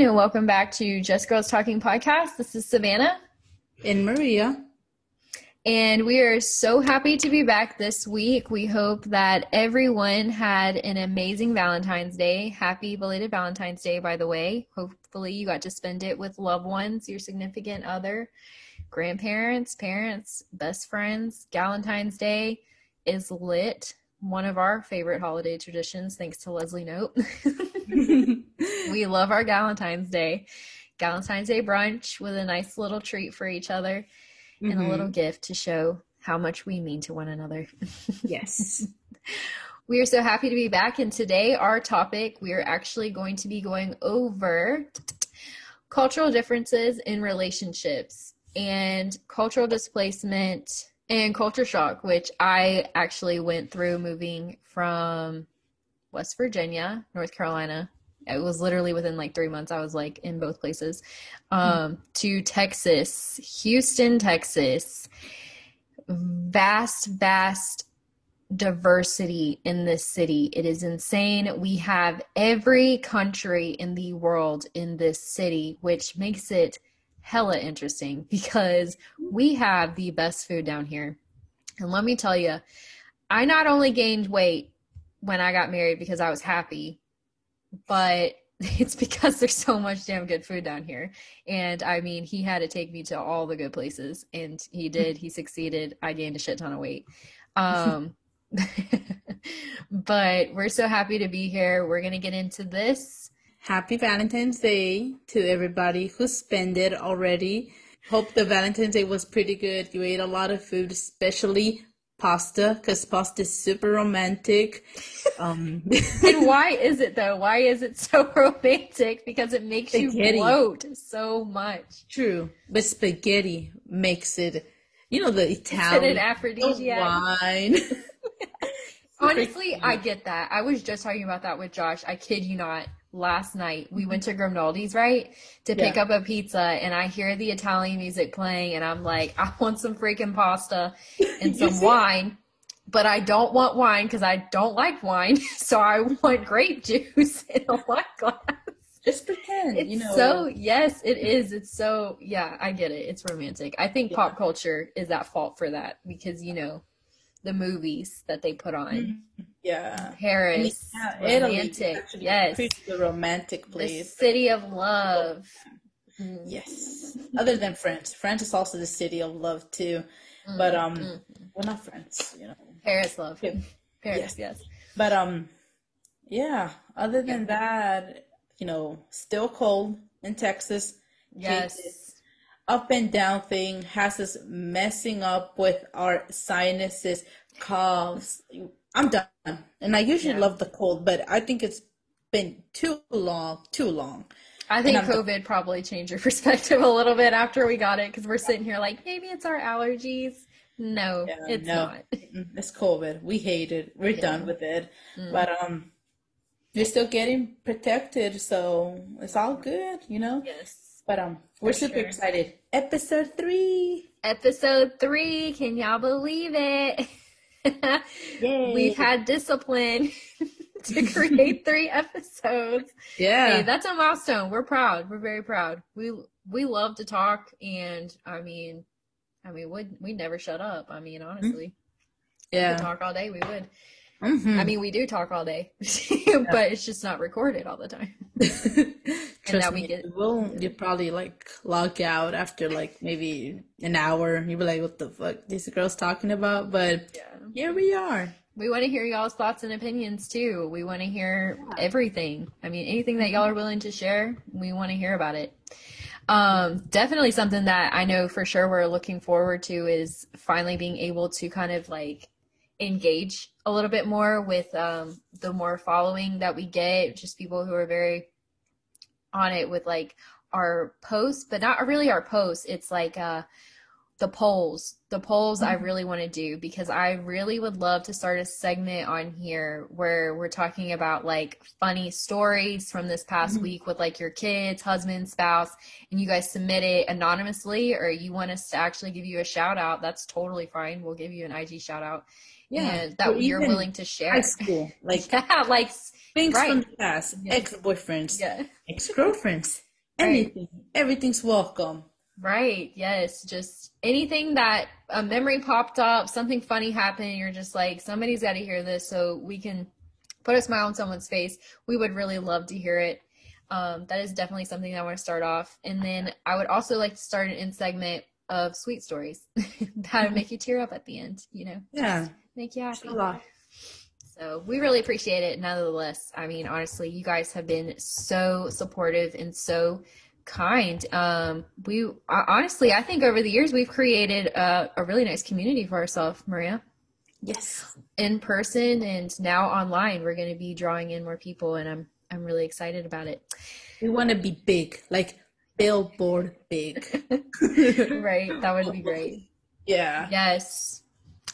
everyone, and welcome back to Just Girls Talking Podcast. This is Savannah. And Maria. And we are so happy to be back this week. We hope that everyone had an amazing Valentine's Day. Happy belated Valentine's Day, by the way. Hopefully, you got to spend it with loved ones, your significant other, grandparents, parents, best friends. Valentine's Day is lit. One of our favorite holiday traditions, thanks to Leslie Knope. we love our Valentine's Day. Valentine's Day brunch with a nice little treat for each other mm-hmm. and a little mm-hmm. gift to show how much we mean to one another. yes. We are so happy to be back. And today, our topic, we are actually going to be going over cultural differences in relationships and cultural displacement and culture shock, which I actually went through moving from West Virginia, North Carolina, it was literally within like three months i was like in both places um, to texas houston texas. Vast vast diversity in this city. It is insane. We have every country in the world in this city which makes it hella interesting because we have the best food down here and let me tell you i not only gained weight when i got married because i was happy but it's because there's so much damn good food down here. And I mean, he had to take me to all the good places, and he did. He succeeded. I gained a shit ton of weight. Um, but we're so happy to be here. We're going to get into this. Happy Valentine's Day to everybody who spent it already. Hope the Valentine's Day was pretty good. You ate a lot of food, especially pasta because pasta is super romantic. Um, and why is it though? Why is it so romantic? Because it makes spaghetti. you bloat so much. True, but spaghetti makes it. You know the Italian an aphrodisiac wine. Honestly, I get that. I was just talking about that with Josh. I kid you not last night we went mm-hmm. to Grimaldi's, right? To pick yeah. up a pizza and I hear the Italian music playing and I'm like, I want some freaking pasta and some wine. But I don't want wine because I don't like wine. So I want grape juice in a wine glass. Just pretend, it's you know. So yes, it is. It's so yeah, I get it. It's romantic. I think yeah. pop culture is at fault for that because you know the movies that they put on. Mm-hmm. Yeah. Paris. Yeah, romantic. Yes. The romantic place. The city of love. Mm. Yes. Other than France. France is also the city of love too. Mm-hmm. But um mm-hmm. we're not France, you know. Paris love. Yeah. Paris, yes. yes. But um yeah, other than yeah. that, you know, still cold in Texas. Yes up and down thing has us messing up with our sinuses, coughs. I'm done. And I usually yeah. love the cold, but I think it's been too long, too long. I think COVID done. probably changed your perspective a little bit after we got it because we're sitting here like maybe it's our allergies. No, yeah, it's no. not. It's COVID. We hate it. We're yeah. done with it. Mm. But um, you're still getting protected, so it's all good, you know. Yes. But um, we're super sure. excited. Episode three. Episode three. Can y'all believe it? We've had discipline to create three episodes. Yeah, hey, that's a milestone. We're proud. We're very proud. We we love to talk, and I mean, I mean, we we never shut up. I mean, honestly, yeah, we talk all day. We would. Mm-hmm. I mean, we do talk all day, but it's just not recorded all the time. And now we get. Well, you probably like log out after like maybe an hour. you'll be like, "What the fuck? These girls talking about?" But yeah. here we are. We want to hear y'all's thoughts and opinions too. We want to hear yeah. everything. I mean, anything that y'all are willing to share, we want to hear about it. Um, definitely something that I know for sure we're looking forward to is finally being able to kind of like engage a little bit more with um, the more following that we get, just people who are very on it with like our posts, but not really our posts. It's like uh, the polls. The polls mm-hmm. I really want to do because I really would love to start a segment on here where we're talking about like funny stories from this past mm-hmm. week with like your kids, husband, spouse, and you guys submit it anonymously or you want us to actually give you a shout out. That's totally fine. We'll give you an IG shout out yeah, that you're willing to share. High school, like yeah, like things right. from the past, yeah. ex boyfriends, yeah. ex girlfriends, anything, right. everything's welcome. Right. Yes. Just anything that a memory popped up, something funny happened, you're just like, somebody's got to hear this so we can put a smile on someone's face. We would really love to hear it. Um, that is definitely something I want to start off. And then I would also like to start an in segment of sweet stories that would make you tear up at the end, you know? Yeah. Make you happy. So we really appreciate it. Nonetheless, I mean, honestly, you guys have been so supportive and so kind. Um, we honestly, I think over the years we've created a, a really nice community for ourselves, Maria. Yes. In person and now online, we're going to be drawing in more people, and I'm I'm really excited about it. We want to be big, like billboard big. right. That would be great. Yeah. Yes.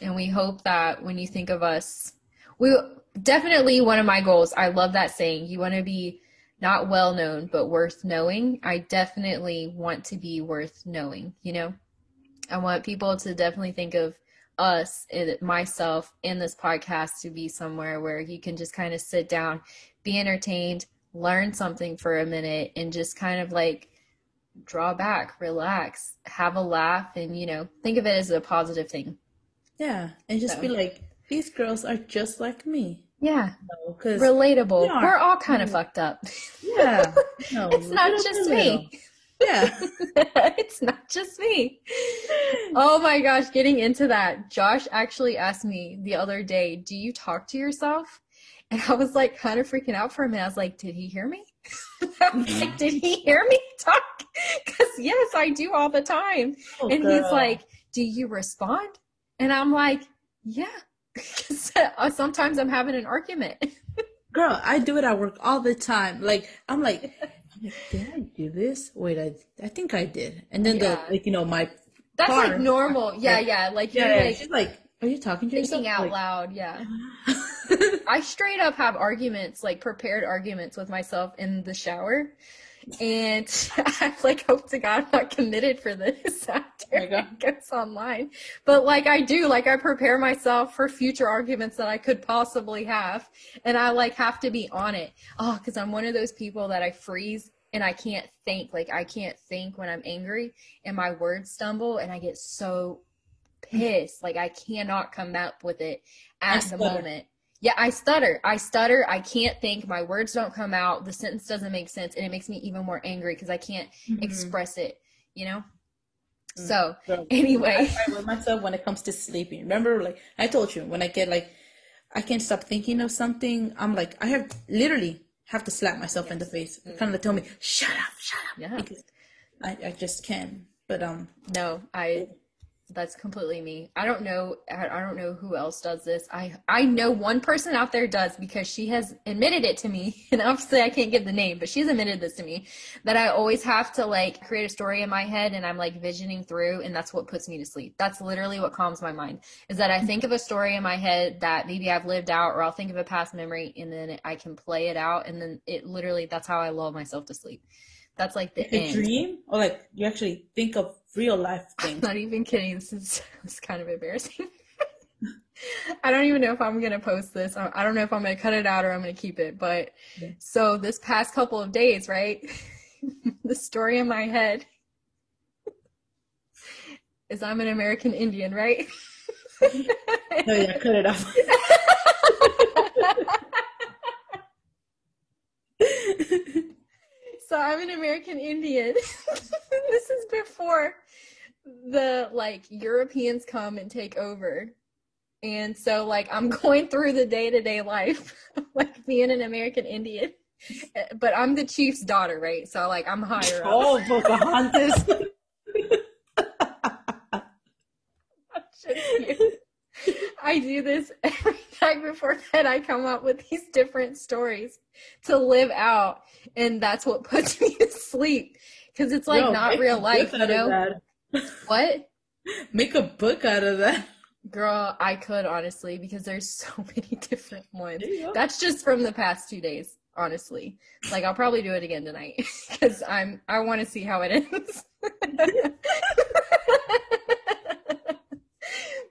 And we hope that when you think of us, we definitely one of my goals. I love that saying. You want to be not well known, but worth knowing. I definitely want to be worth knowing, you know? I want people to definitely think of us, myself, in this podcast to be somewhere where you can just kind of sit down, be entertained, learn something for a minute, and just kind of like draw back, relax, have a laugh, and, you know, think of it as a positive thing. Yeah. And just so. be like, these girls are just like me. Yeah. No, Relatable. We We're all kind of fucked up. Yeah. No, it's not just me. Yeah. it's not just me. Oh my gosh, getting into that. Josh actually asked me the other day, Do you talk to yourself? And I was like kind of freaking out for a minute. I was like, Did he hear me? Mm-hmm. like, Did he hear me talk? Because yes, I do all the time. Oh, and girl. he's like, Do you respond? And I'm like, Yeah. Uh, sometimes I'm having an argument. Girl, I do it at work all the time. Like I'm like, I'm like, did I do this? Wait, I I think I did. And then yeah. the like, you know, my that's car, like normal. Yeah, yeah. Like yeah, you're yeah, like, she's like, are you talking to thinking yourself? out like, loud? Yeah. I straight up have arguments, like prepared arguments with myself in the shower and I like hope to God I'm not committed for this after it goes online. But like I do, like I prepare myself for future arguments that I could possibly have, and I like have to be on it. Oh, because I'm one of those people that I freeze and I can't think. Like I can't think when I'm angry, and my words stumble, and I get so pissed. Like I cannot come up with it at the moment yeah, I stutter. I stutter. I can't think. My words don't come out. The sentence doesn't make sense. And it makes me even more angry because I can't mm-hmm. express it, you know? Mm-hmm. So, so, anyway. I with myself when it comes to sleeping. Remember, like, I told you, when I get like, I can't stop thinking of something, I'm like, I have literally have to slap myself yes. in the face. Mm-hmm. Kind of tell me, shut up, shut up. Yeah. Because I, I just can't But, um, no, I, that's completely me. I don't know. I don't know who else does this. I I know one person out there does because she has admitted it to me, and obviously I can't give the name, but she's admitted this to me that I always have to like create a story in my head, and I'm like visioning through, and that's what puts me to sleep. That's literally what calms my mind. Is that I think of a story in my head that maybe I've lived out, or I'll think of a past memory, and then I can play it out, and then it literally that's how I lull myself to sleep. That's like the a dream, or like you actually think of real life things. I'm not even kidding. This is it's kind of embarrassing. I don't even know if I'm gonna post this. I don't know if I'm gonna cut it out or I'm gonna keep it. But yeah. so this past couple of days, right? the story in my head is I'm an American Indian, right? oh yeah, cut it off. So I'm an American Indian. this is before the like Europeans come and take over. And so like I'm going through the day-to-day life like being an American Indian. But I'm the chief's daughter, right? So like I'm higher up. Oh, Pocahontas. I do this every night before bed. I come up with these different stories to live out, and that's what puts me to sleep because it's like not real life, you know. what? Make a book out of that. Girl, I could honestly because there's so many different ones. That's just from the past two days, honestly. Like I'll probably do it again tonight because I'm I want to see how it ends.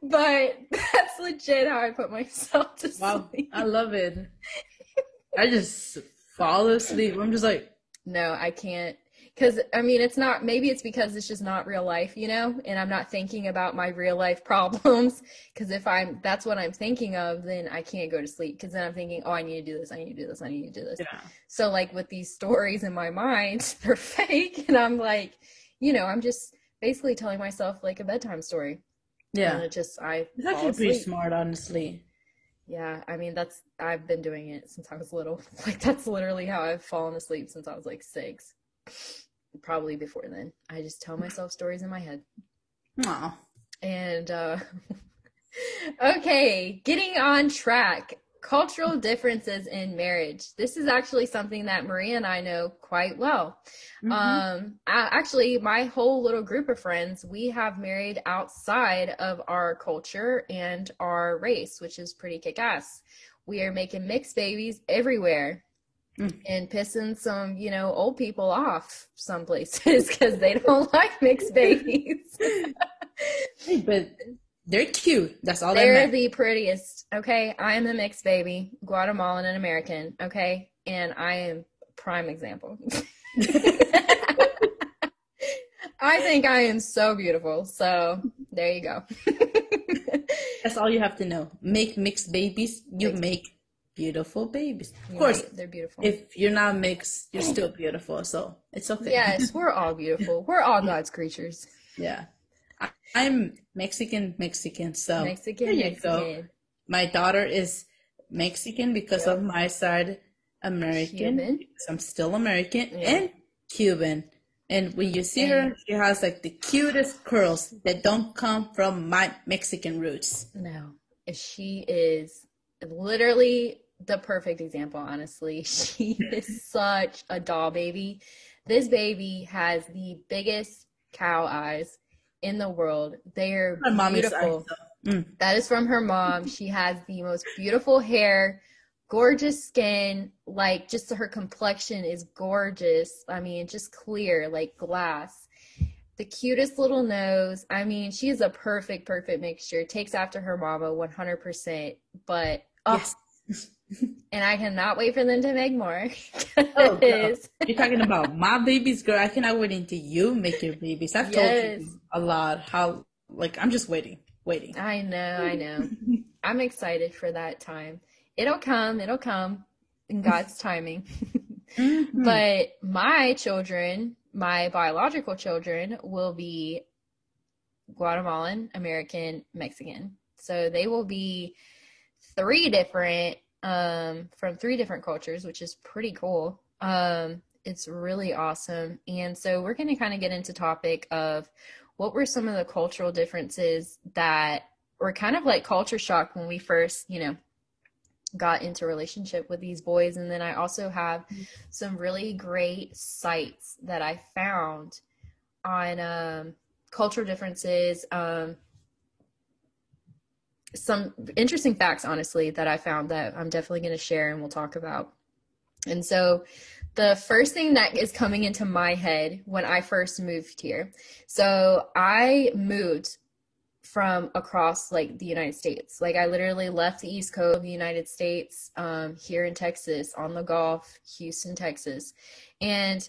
But that's legit how I put myself to wow, sleep. I love it. I just fall asleep. I'm just like, no, I can't. because I mean, it's not. Maybe it's because it's just not real life, you know. And I'm not thinking about my real life problems. Because if I'm, that's what I'm thinking of, then I can't go to sleep. Because then I'm thinking, oh, I need to do this. I need to do this. I need to do this. Yeah. So like with these stories in my mind, they're fake, and I'm like, you know, I'm just basically telling myself like a bedtime story. Yeah. And it just I. It's actually pretty smart, honestly. Yeah, I mean that's I've been doing it since I was little. Like that's literally how I've fallen asleep since I was like six. Probably before then. I just tell myself stories in my head. Aww. And uh okay, getting on track cultural differences in marriage. This is actually something that Maria and I know quite well. Mm-hmm. Um, I, actually, my whole little group of friends, we have married outside of our culture and our race, which is pretty kick ass. We are making mixed babies everywhere. Mm. And pissing some, you know, old people off some places because they don't like mixed babies. but they're cute. That's all They're the prettiest. Okay. I am a mixed baby, Guatemalan and American. Okay. And I am prime example. I think I am so beautiful. So there you go. That's all you have to know. Make mixed babies, you mixed. make beautiful babies. Of course, they're beautiful. If you're not mixed, you're still beautiful. So it's okay. Yes, we're all beautiful. We're all God's creatures. Yeah. I'm Mexican, Mexican. So Mexican, there you Mexican. go. My daughter is Mexican because of my side, American. Cuban. Because I'm still American yeah. and Cuban. And when you see her, she has like the cutest curls that don't come from my Mexican roots. No, she is literally the perfect example. Honestly, she is such a doll baby. This baby has the biggest cow eyes in the world. They're beautiful. Mm. That is from her mom. She has the most beautiful hair, gorgeous skin, like just her complexion is gorgeous. I mean, just clear like glass. The cutest little nose. I mean, she is a perfect, perfect mixture. Takes after her mama 100%. But oh, yes and I cannot wait for them to make more. oh, You're talking about my babies, girl. I cannot wait until you make your babies. I've yes. told you a lot how, like, I'm just waiting, waiting. I know, I know. I'm excited for that time. It'll come, it'll come in God's timing. mm-hmm. But my children, my biological children, will be Guatemalan, American, Mexican. So they will be three different um, from three different cultures, which is pretty cool. Um, it's really awesome. And so we're going to kind of get into topic of what were some of the cultural differences that were kind of like culture shock when we first, you know, got into relationship with these boys and then I also have mm-hmm. some really great sites that I found on um, cultural differences um, some interesting facts, honestly, that I found that I'm definitely going to share and we'll talk about. And so, the first thing that is coming into my head when I first moved here. So, I moved from across like the United States. Like, I literally left the East Coast of the United States um, here in Texas on the Gulf, Houston, Texas. And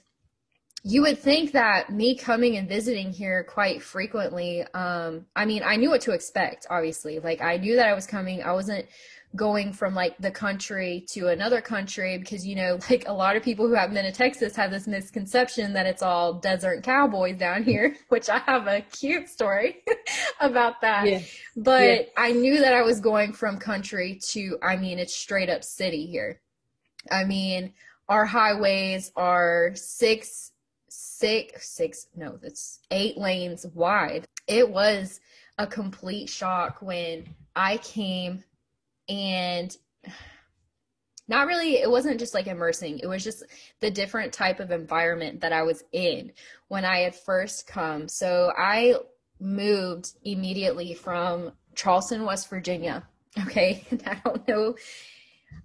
you would think that me coming and visiting here quite frequently um i mean i knew what to expect obviously. Like i knew that i was coming. I wasn't going from like the country to another country because you know like a lot of people who have been to texas have this misconception that it's all desert cowboys down here which i have a cute story about that. Yeah. but yeah. i knew that i was going from country to i mean it's straight up city here. I mean our highways are six six six no that's eight lanes wide. It was a complete shock when i came and not really it wasn't just like immersing. It was just the different type of environment that i was in when i had first come. So i moved immediately from charleston west virginia okay? And i don't know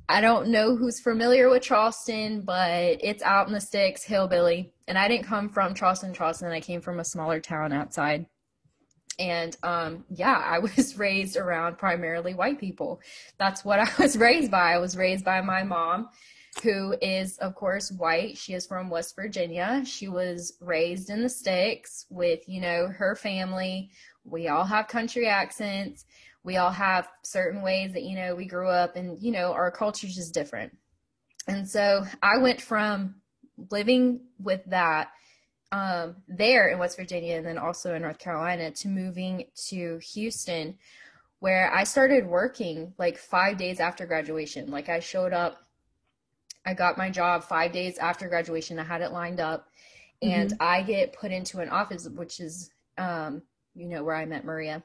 I don't know who's familiar with Charleston, but it's out in the sticks, hillbilly. And I didn't come from Charleston, Charleston. I came from a smaller town outside. And um, yeah, I was raised around primarily white people. That's what I was raised by. I was raised by my mom, who is, of course, white. She is from West Virginia. She was raised in the sticks with, you know, her family. We all have country accents. We all have certain ways that, you know, we grew up and, you know, our culture is just different. And so I went from living with that um, there in West Virginia and then also in North Carolina to moving to Houston, where I started working like five days after graduation. Like I showed up, I got my job five days after graduation. I had it lined up, and mm-hmm. I get put into an office, which is, um, you know, where I met Maria.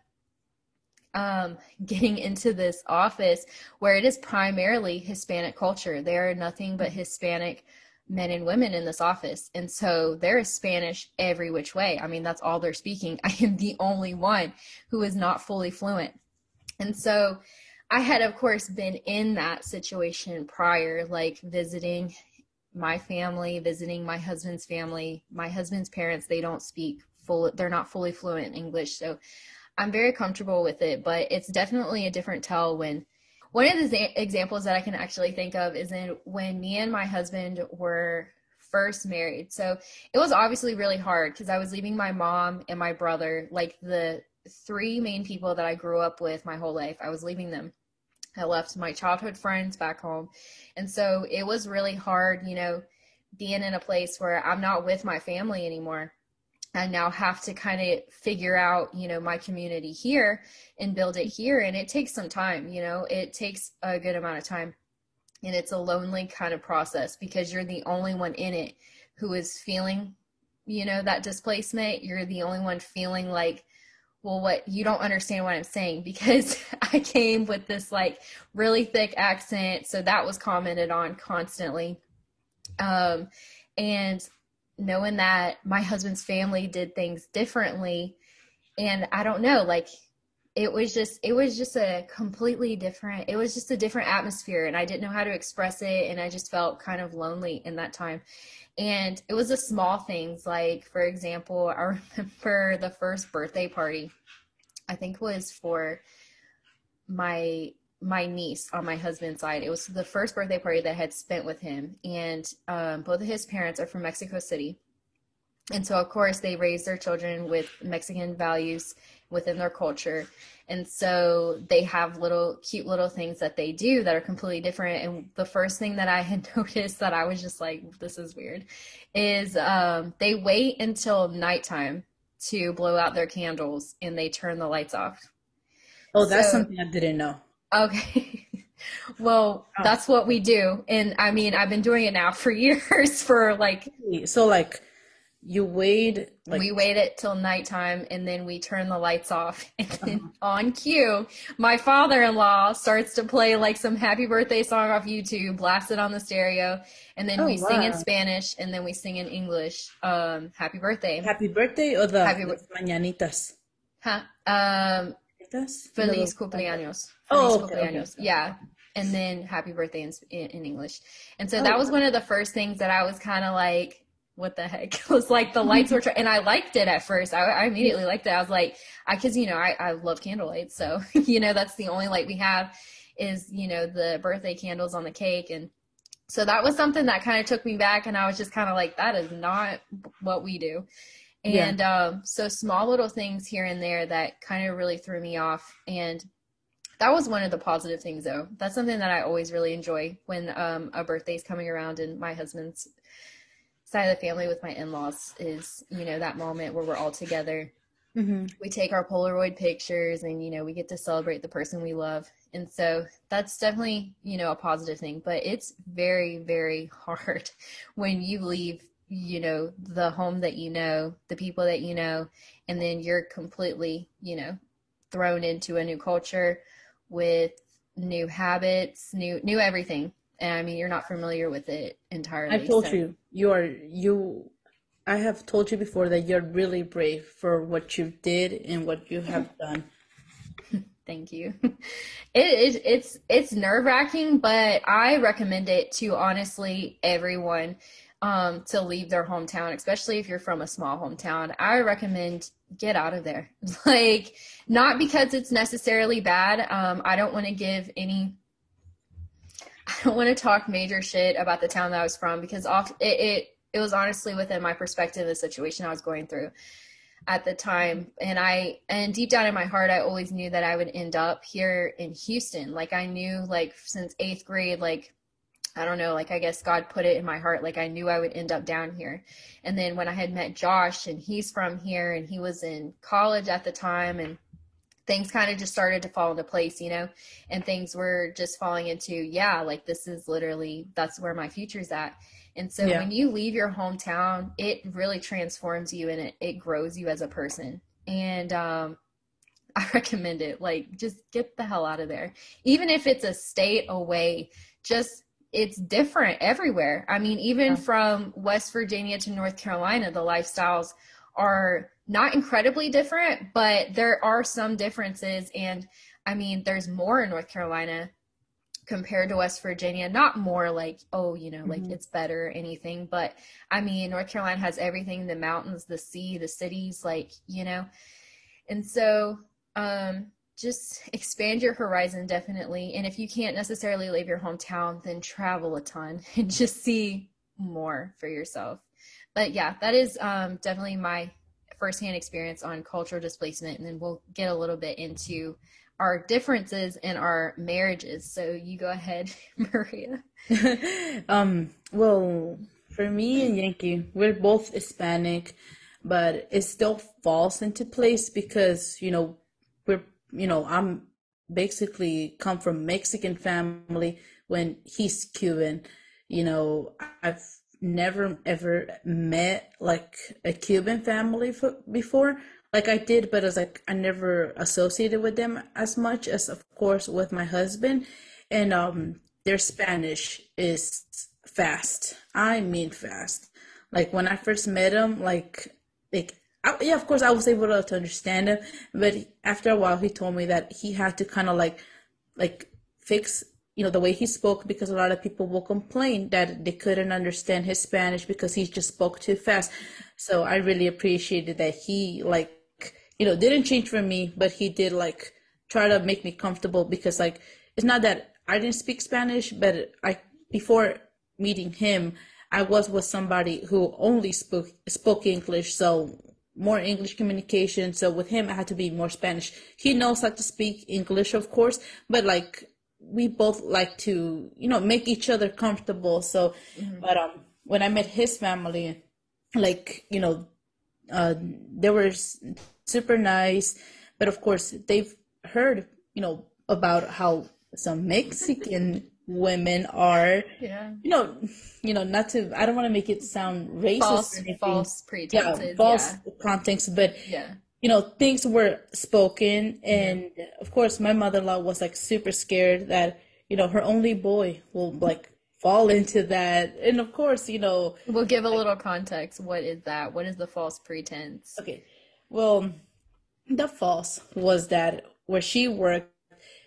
Um, getting into this office where it is primarily Hispanic culture. There are nothing but Hispanic men and women in this office. And so there is Spanish every which way. I mean, that's all they're speaking. I am the only one who is not fully fluent. And so I had, of course, been in that situation prior, like visiting my family, visiting my husband's family. My husband's parents, they don't speak full, they're not fully fluent in English. So I'm very comfortable with it, but it's definitely a different tell when one of the examples that I can actually think of is in when me and my husband were first married. So it was obviously really hard because I was leaving my mom and my brother, like the three main people that I grew up with my whole life. I was leaving them. I left my childhood friends back home. And so it was really hard, you know, being in a place where I'm not with my family anymore. I now have to kind of figure out, you know, my community here and build it here. And it takes some time, you know, it takes a good amount of time. And it's a lonely kind of process because you're the only one in it who is feeling, you know, that displacement. You're the only one feeling like, well, what you don't understand what I'm saying because I came with this like really thick accent. So that was commented on constantly. Um, and knowing that my husband's family did things differently. And i don't know like it was just it was just a completely different it was just a different atmosphere. And i didn't know how to express it. And i just felt kind of lonely in that time. And it was the small things like for example i remember the first birthday party i think was for my my niece on my husband's side. It was the first birthday party that I had spent with him, and um, both of his parents are from Mexico City. And so, of course, they raise their children with Mexican values within their culture. And so they have little cute little things that they do that are completely different. And the first thing that I had noticed that I was just like, this is weird, is um, they wait until nighttime to blow out their candles and they turn the lights off. Oh, that's so, something I didn't know. Okay. well, oh. that's what we do. And I mean, I've been doing it now for years for like. So, like, you wait. Like... We wait it till nighttime and then we turn the lights off. And then uh-huh. on cue, my father in law starts to play like some happy birthday song off YouTube, blast it on the stereo. And then oh, we wow. sing in Spanish and then we sing in English. Um, happy birthday. Happy birthday or the happy mañanitas? Huh? Um, Feliz cumpleaños. Oh, okay, cumpleaños. Okay. Yeah. And then happy birthday in, in English. And so oh, that was one of the first things that I was kind of like, what the heck? it was like the lights were, and I liked it at first. I, I immediately liked it. I was like, I, cause you know, I, I love candlelight. So, you know, that's the only light we have is, you know, the birthday candles on the cake. And so that was something that kind of took me back. And I was just kind of like, that is not what we do. And yeah. um, so small little things here and there that kind of really threw me off. And that was one of the positive things, though. That's something that I always really enjoy when um, a birthday's coming around and my husband's side of the family with my in-laws is, you know, that moment where we're all together. Mm-hmm. We take our Polaroid pictures and, you know, we get to celebrate the person we love. And so that's definitely, you know, a positive thing. But it's very, very hard when you leave you know the home that you know the people that you know and then you're completely you know thrown into a new culture with new habits new new everything and i mean you're not familiar with it entirely i told so. you you are you i have told you before that you're really brave for what you did and what you have done thank you it is it's it's nerve-wracking but i recommend it to honestly everyone um, to leave their hometown, especially if you're from a small hometown. I recommend get out of there. like, not because it's necessarily bad. Um, I don't want to give any. I don't want to talk major shit about the town that I was from because off it, it it was honestly within my perspective the situation I was going through at the time and I and deep down in my heart I always knew that I would end up here in Houston like I knew like since 8th grade like I don't know, like I guess God put it in my heart. Like I knew I would end up down here. And then when I had met Josh and he's from here and he was in college at the time and things kind of just started to fall into place, you know, and things were just falling into, yeah, like this is literally, that's where my future's at. And so yeah. when you leave your hometown, it really transforms you and it, it grows you as a person. And, um, I recommend it. Like, just get the hell out of there. Even if it's a state away, just it's different everywhere. I mean, even yeah. from West Virginia to North Carolina, the lifestyles are not incredibly different, but there are some differences. And I mean, there's more in North Carolina compared to West Virginia. Not more like, oh, you know, like mm-hmm. it's better or anything. But I mean, North Carolina has everything the mountains, the sea, the cities, like, you know. And so, um, just expand your horizon definitely. And if you can't necessarily leave your hometown then travel a ton and just see more for yourself. But yeah that is um, definitely my firsthand experience on cultural displacement. And then we'll get a little bit into our differences in our marriages. So you go ahead maria. Um well for me and yankee we're both hispanic but it still falls into place because you know you know, I'm basically come from Mexican family when he's Cuban. You know, I've never ever met like a Cuban family for, before. Like I did, but as like I never associated with them as much as, of course, with my husband. And um, their Spanish is fast. I mean fast. Like when I first met him, like like I, yeah, of course, I was able to, to understand him, but after a while, he told me that he had to kind of like, like fix, you know, the way he spoke because a lot of people will complain that they couldn't understand his Spanish because he just spoke too fast. So I really appreciated that he like, you know, didn't change for me, but he did like try to make me comfortable because like it's not that I didn't speak Spanish, but I before meeting him, I was with somebody who only spoke spoke English, so more English communication. So with him, I had to be more Spanish. He knows how to speak English, of course, but like we both like to, you know, make each other comfortable. So, mm-hmm. but um, when I met his family, like you know, uh, they were super nice, but of course they've heard, you know, about how some Mexican women are yeah. you know you know not to i don't want to make it sound racist false false pretenses yeah. false yeah. context but yeah. you know things were spoken and yeah. of course my mother-in-law was like super scared that you know her only boy will like fall into that. And of course you know we'll give a little context. What is that? What is the false pretense? Okay. Well the false was that where she worked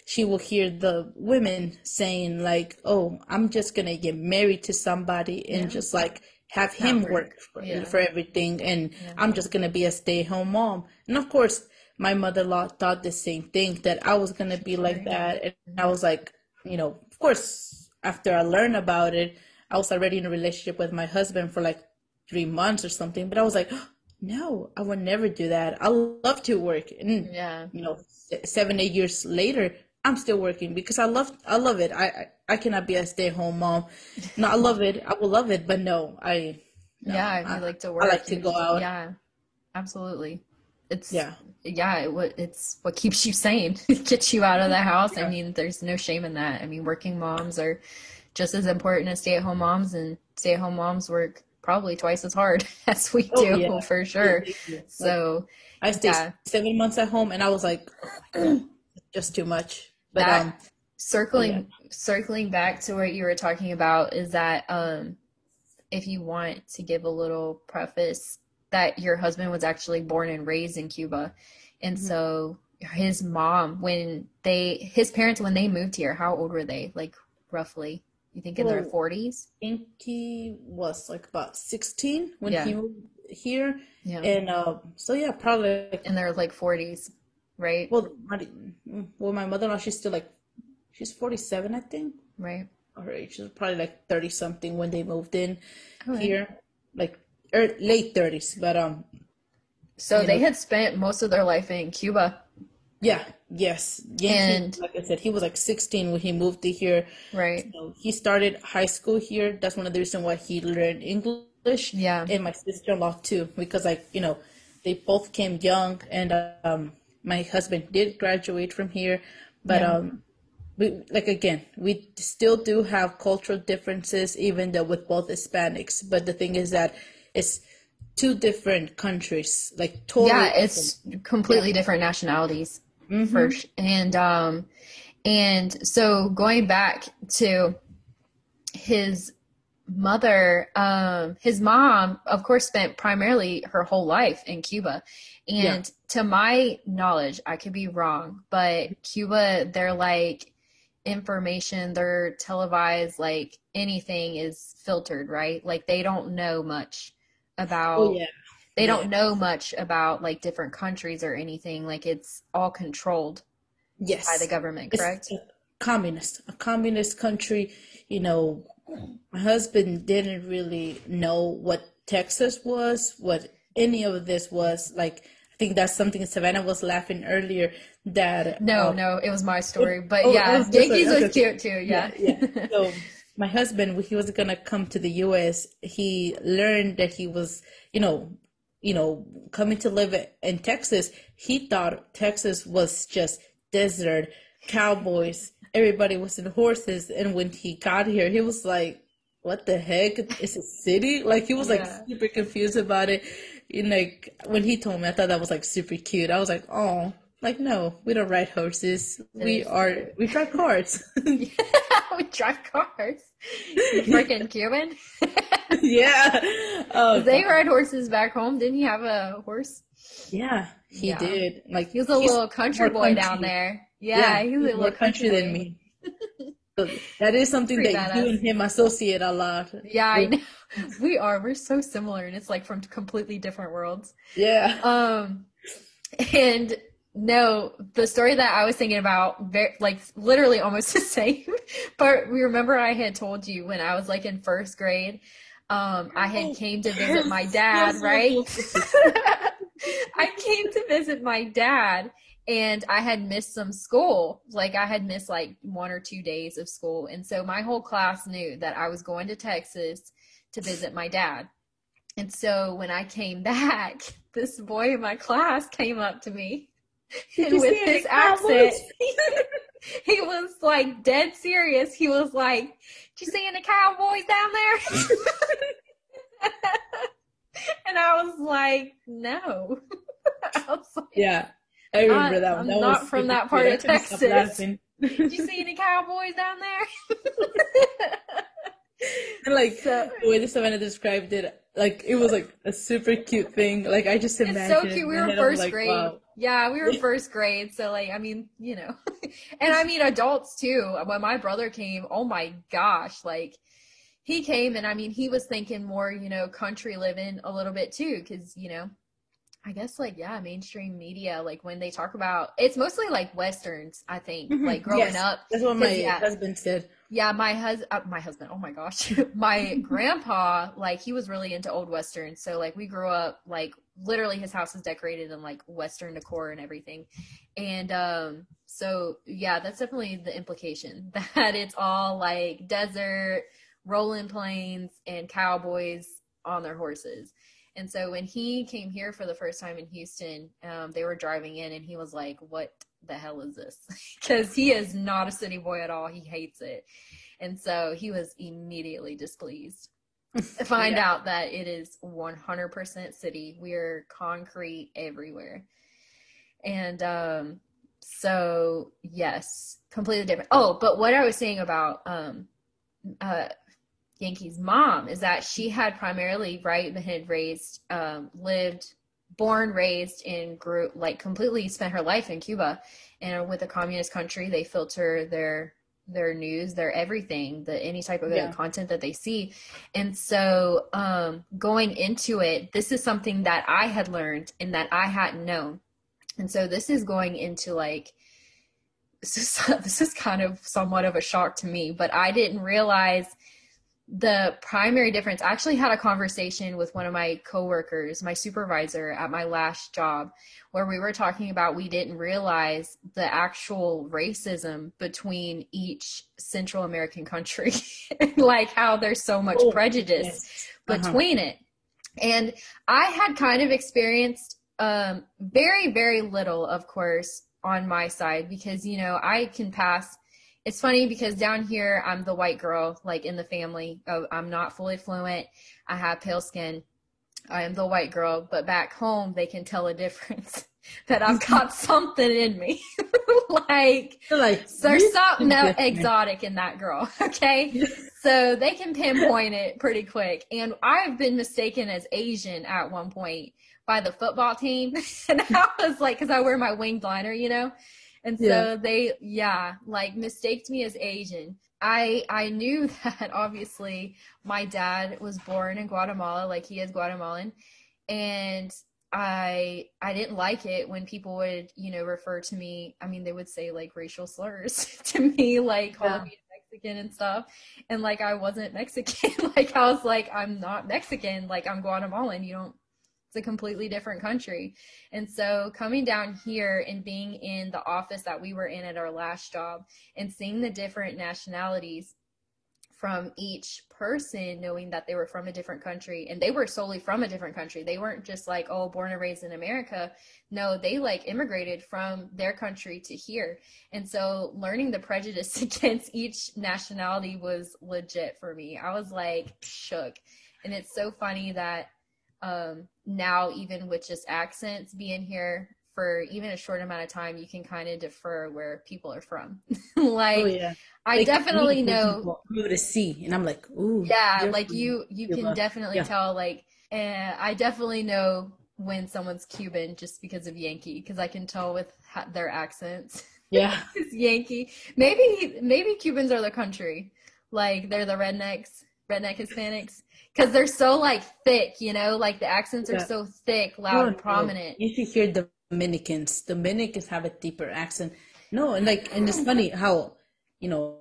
she will hear the women saying like, "Oh, I'm just gonna get married to somebody and yeah. just like have him work, work for, yeah. for, everything, and yeah. I'm just gonna be a stay-home mom." And of course, my mother-in-law thought the same thing that I was gonna be like that, and I was like, you know, of course, after I learned about it, I was already in a relationship with my husband for like three months or something, but I was like. no, I would never do that. I love to work. And, yeah. you know, seven, eight years later, I'm still working because I love I love it. I I, I cannot be a stay at home mom. No, I love it. I will love it, but no, I no, yeah, I, I like to work. I like to go out. Yeah, absolutely. It's yeah, yeah. It, it's what keeps you sane, gets you out of the house. Yeah. I mean, there's no shame in that. I mean, working moms are just as important as stay at home moms, and stay at home moms work probably twice as hard as we oh, do yeah. for sure. So I stayed yeah. seven months at home, and I was like, oh just too much. But that, um, circling yeah. circling back to what you were talking about is that um, if you want to give a little preface that your husband was actually born and raised in Cuba, and mm-hmm. so his mom when they his parents when they moved here, how old were they? Like roughly. You think in well, their forties? I think he was like about sixteen when yeah. he moved here. Yeah. And uh, so yeah, probably in their like forties right? Well, my, well, my mother-in-law, she's still like, she's 47, I think. Right. her age. She was probably like thirty something when they moved in okay. here, like er, late thirties. But um, so they know, had spent most of their life in Cuba. Yeah. Yes. and like I said, he was like 16 when he moved to here. Right. So he started high school here. That's one of the reasons why he learned English. Yeah. And my sister-in-law too, because like you know, they both came young, and um, my husband did graduate from here, but yeah. um, we like again, we still do have cultural differences, even though with both Hispanics. But the thing is that it's two different countries, like totally. Yeah, it's completely yeah. different nationalities mm-hmm. first, and um, and so going back to his mother, um, his mom, of course, spent primarily her whole life in Cuba. And yeah. to my knowledge, I could be wrong, but Cuba, they're like information, they're televised, like anything is filtered, right? Like they don't know much about oh, yeah. they yeah. don't know much about like different countries or anything like it's all controlled yes by the government correct it's a communist a communist country you know my husband didn't really know what texas was what any of this was like i think that's something savannah was laughing earlier that no um, no it was my story but oh, yeah yankees was okay. cute too yeah yeah, yeah. so my husband he was gonna come to the U.S., he learned that he was, you know, you know, coming to live in Texas. He thought Texas was just desert, cowboys. Everybody was in horses, and when he got here, he was like, "What the heck? It's a city!" Like he was like yeah. super confused about it. And like when he told me, I thought that was like super cute. I was like, "Oh." Like no, we don't ride horses. We are we drive cars. yeah, we drive cars. Freaking Cuban. yeah. Oh, they God. ride horses back home. Didn't he have a horse? Yeah, he yeah. did. Like he was a little country boy country. down there. Yeah, yeah he was a little country, country than me. So that is something that badass. you and him associate a lot. Yeah, I know. We are. We're so similar, and it's like from completely different worlds. Yeah. Um, and no, the story that I was thinking about, very, like literally almost the same. but we remember I had told you when I was like in first grade, um, I had oh, came to visit my dad, right? I came to visit my dad and I had missed some school. Like I had missed like one or two days of school. And so my whole class knew that I was going to Texas to visit my dad. And so when I came back, this boy in my class came up to me and with his accent, he was like dead serious. He was like, "Did you see any cowboys down there?" and I was like, "No." was like, yeah, I remember that one. That I'm not from that part of Texas. Did you see any cowboys down there? and like so, the way the Savannah described it, like it was like a super cute thing. Like I just imagined. It's so cute. We were first like, grade. Wow. Yeah, we were first grade, so like I mean, you know, and I mean adults too. When my brother came, oh my gosh, like he came and I mean he was thinking more, you know, country living a little bit too, because you know I guess like yeah, mainstream media like when they talk about it's mostly like westerns. I think mm-hmm. like growing yes. up. That's what my yeah, husband said. Yeah, my husband, uh, my husband. Oh my gosh, my grandpa like he was really into old westerns. So like we grew up like literally his house is decorated in like western decor and everything, and um so yeah, that's definitely the implication that it's all like desert, rolling plains, and cowboys on their horses. And so when he came here for the first time in Houston, um, they were driving in and he was like, What the hell is this? Because he is not a city boy at all. He hates it. And so he was immediately displeased to find yeah. out that it is 100% city. We're concrete everywhere. And um, so, yes, completely different. Oh, but what I was saying about um, uh, Yankee's mom is that she had primarily right had raised um, lived born raised and grew like completely spent her life in Cuba. And with a communist country they filter their their news their everything the any type of yeah. content that they see. And so um going into it this is something that I had learned and that I hadn't known. And so this is going into like this is, this is kind of somewhat of a shock to me, but I didn't realize the primary difference. I actually had a conversation with one of my coworkers, my supervisor at my last job, where we were talking about we didn't realize the actual racism between each Central American country, like how there's so much oh, prejudice yes. uh-huh. between it. And I had kind of experienced um, very, very little, of course, on my side because, you know, I can pass. It's funny because down here, I'm the white girl, like in the family. Oh, I'm not fully fluent. I have pale skin. I am the white girl, but back home, they can tell a difference that I've got something in me. like, like, there's something exotic in that girl. Okay. so they can pinpoint it pretty quick. And I've been mistaken as Asian at one point by the football team. and I was like, because I wear my winged liner, you know? And so yeah. they, yeah, like mistaked me as Asian. I I knew that obviously my dad was born in Guatemala, like he is Guatemalan, and I I didn't like it when people would you know refer to me. I mean, they would say like racial slurs to me, like calling yeah. me Mexican and stuff, and like I wasn't Mexican. like I was like I'm not Mexican. Like I'm Guatemalan. You don't it's a completely different country. And so coming down here and being in the office that we were in at our last job and seeing the different nationalities from each person knowing that they were from a different country and they were solely from a different country. They weren't just like oh born and raised in america. No they like immigrated from their country to here. And so learning the prejudice against each nationality was legit for me. I was like shook. And it's so funny that um, now even with just accents being here for even a short amount of time, you can kind of defer where people are from. like, oh, yeah. I definitely know through to see, and I'm like, ooh, yeah, like you, you can definitely yeah. tell. Like, and I definitely know when someone's Cuban just because of Yankee, because I can tell with their accents. Yeah, Yankee. Maybe, maybe Cubans are the country. Like they're the rednecks, redneck Hispanics because they're so like thick, you know, like the accents are so thick, loud, and prominent. You should hear Dominicans. Dominicans have a deeper accent. No, and like, and it's funny how, you know,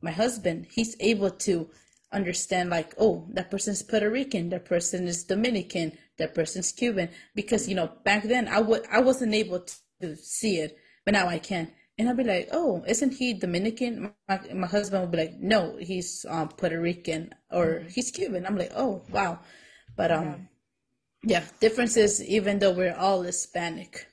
my husband, he's able to understand like, oh, that person's Puerto Rican, that person is Dominican, that person's Cuban, because you know, back then I would I wasn't able to see it, but now I can. And I'll be like, oh, isn't he Dominican? My, my husband would be like, no, he's um, Puerto Rican or mm-hmm. he's Cuban. I'm like, oh, wow. But um, yeah, differences, even though we're all Hispanic.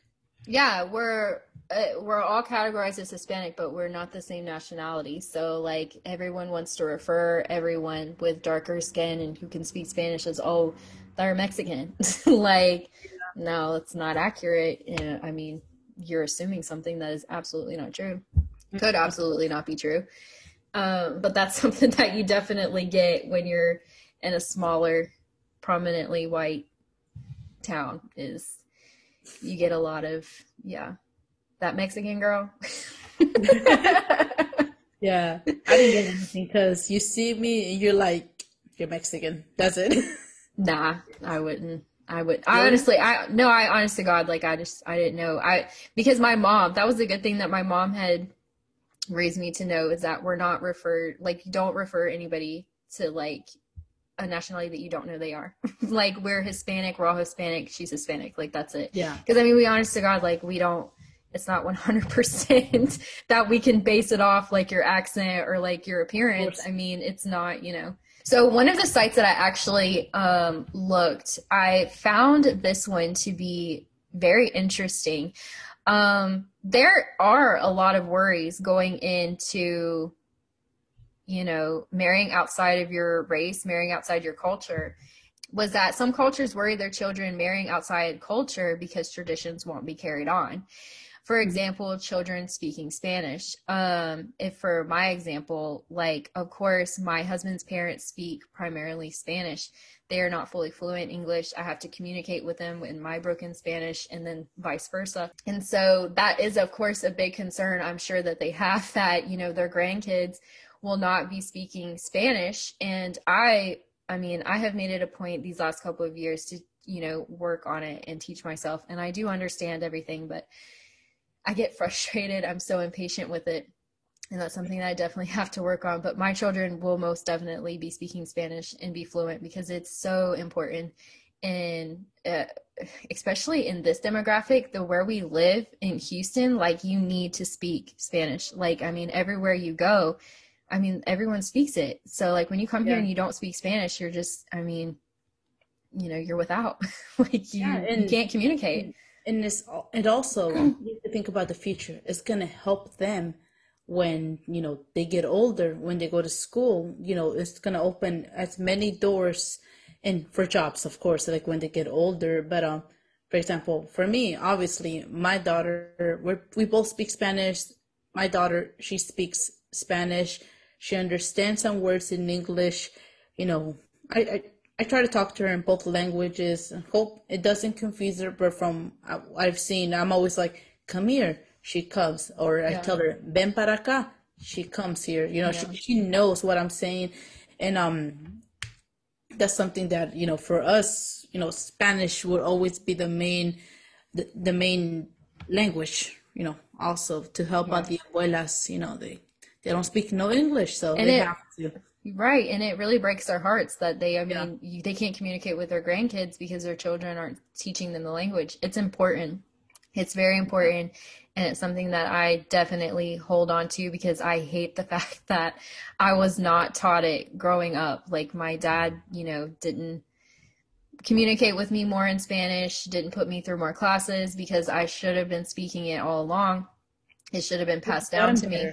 Yeah, we're uh, we're all categorized as Hispanic, but we're not the same nationality. So like everyone wants to refer everyone with darker skin and who can speak Spanish as oh, they're Mexican. like, no, it's not accurate. I mean, you're assuming something that is absolutely not true. Could absolutely not be true. Um, but that's something that you definitely get when you're in a smaller, prominently white town. Is you get a lot of yeah, that Mexican girl. yeah, I didn't get anything because you see me and you're like you're Mexican. That's it. nah, I wouldn't. I would. I honestly, I no, I honest to God, like I just, I didn't know. I because my mom. That was a good thing that my mom had raised me to know is that we're not referred like don't refer anybody to like a nationality that you don't know they are. like we're Hispanic, we're all Hispanic. She's Hispanic. Like that's it. Yeah. Because I mean, we honest to God, like we don't. It's not 100% that we can base it off like your accent or like your appearance. I mean, it's not. You know so one of the sites that I actually um, looked, I found this one to be very interesting. Um, there are a lot of worries going into, you know, marrying outside of your race, marrying outside your culture. Was that some cultures worry their children marrying outside culture because traditions won't be carried on for example, children speaking Spanish. Um, if for my example, like, of course, my husband's parents speak primarily Spanish. They are not fully fluent English. I have to communicate with them in my broken Spanish and then vice versa. And so that is, of course, a big concern. I'm sure that they have that, you know, their grandkids will not be speaking Spanish. And I, I mean, I have made it a point these last couple of years to, you know, work on it and teach myself. And I do understand everything, but I get frustrated. I'm so impatient with it. And that's something that I definitely have to work on. But my children will most definitely be speaking Spanish and be fluent because it's so important. And uh, especially in this demographic, the where we live in Houston, like you need to speak Spanish. Like, I mean, everywhere you go, I mean, everyone speaks it. So, like, when you come yeah. here and you don't speak Spanish, you're just, I mean, you know, you're without. like, you, yeah, and, you can't communicate and it's it also you to think about the future. It's gonna help them when you know they get older, when they go to school. You know, it's gonna open as many doors and for jobs, of course, like when they get older. But um, for example, for me, obviously, my daughter, we we both speak Spanish. My daughter, she speaks Spanish. She understands some words in English. You know, I, I I try to talk to her in both languages. And hope it doesn't confuse her, but from I've seen, I'm always like, "Come here." She comes, or I tell her, "Ven para acá." She comes here. You know, yeah. she she knows what I'm saying, and um, that's something that you know for us, you know, Spanish would always be the main, the, the main language. You know, also to help yeah. out the abuelas. You know, they they don't speak no English, so and they it, have to Right. And it really breaks their hearts that they, I mean, yeah. they can't communicate with their grandkids because their children aren't teaching them the language. It's important. It's very important. And it's something that I definitely hold on to because I hate the fact that I was not taught it growing up. Like my dad, you know, didn't communicate with me more in Spanish, didn't put me through more classes because I should have been speaking it all along. It should have been passed down to me.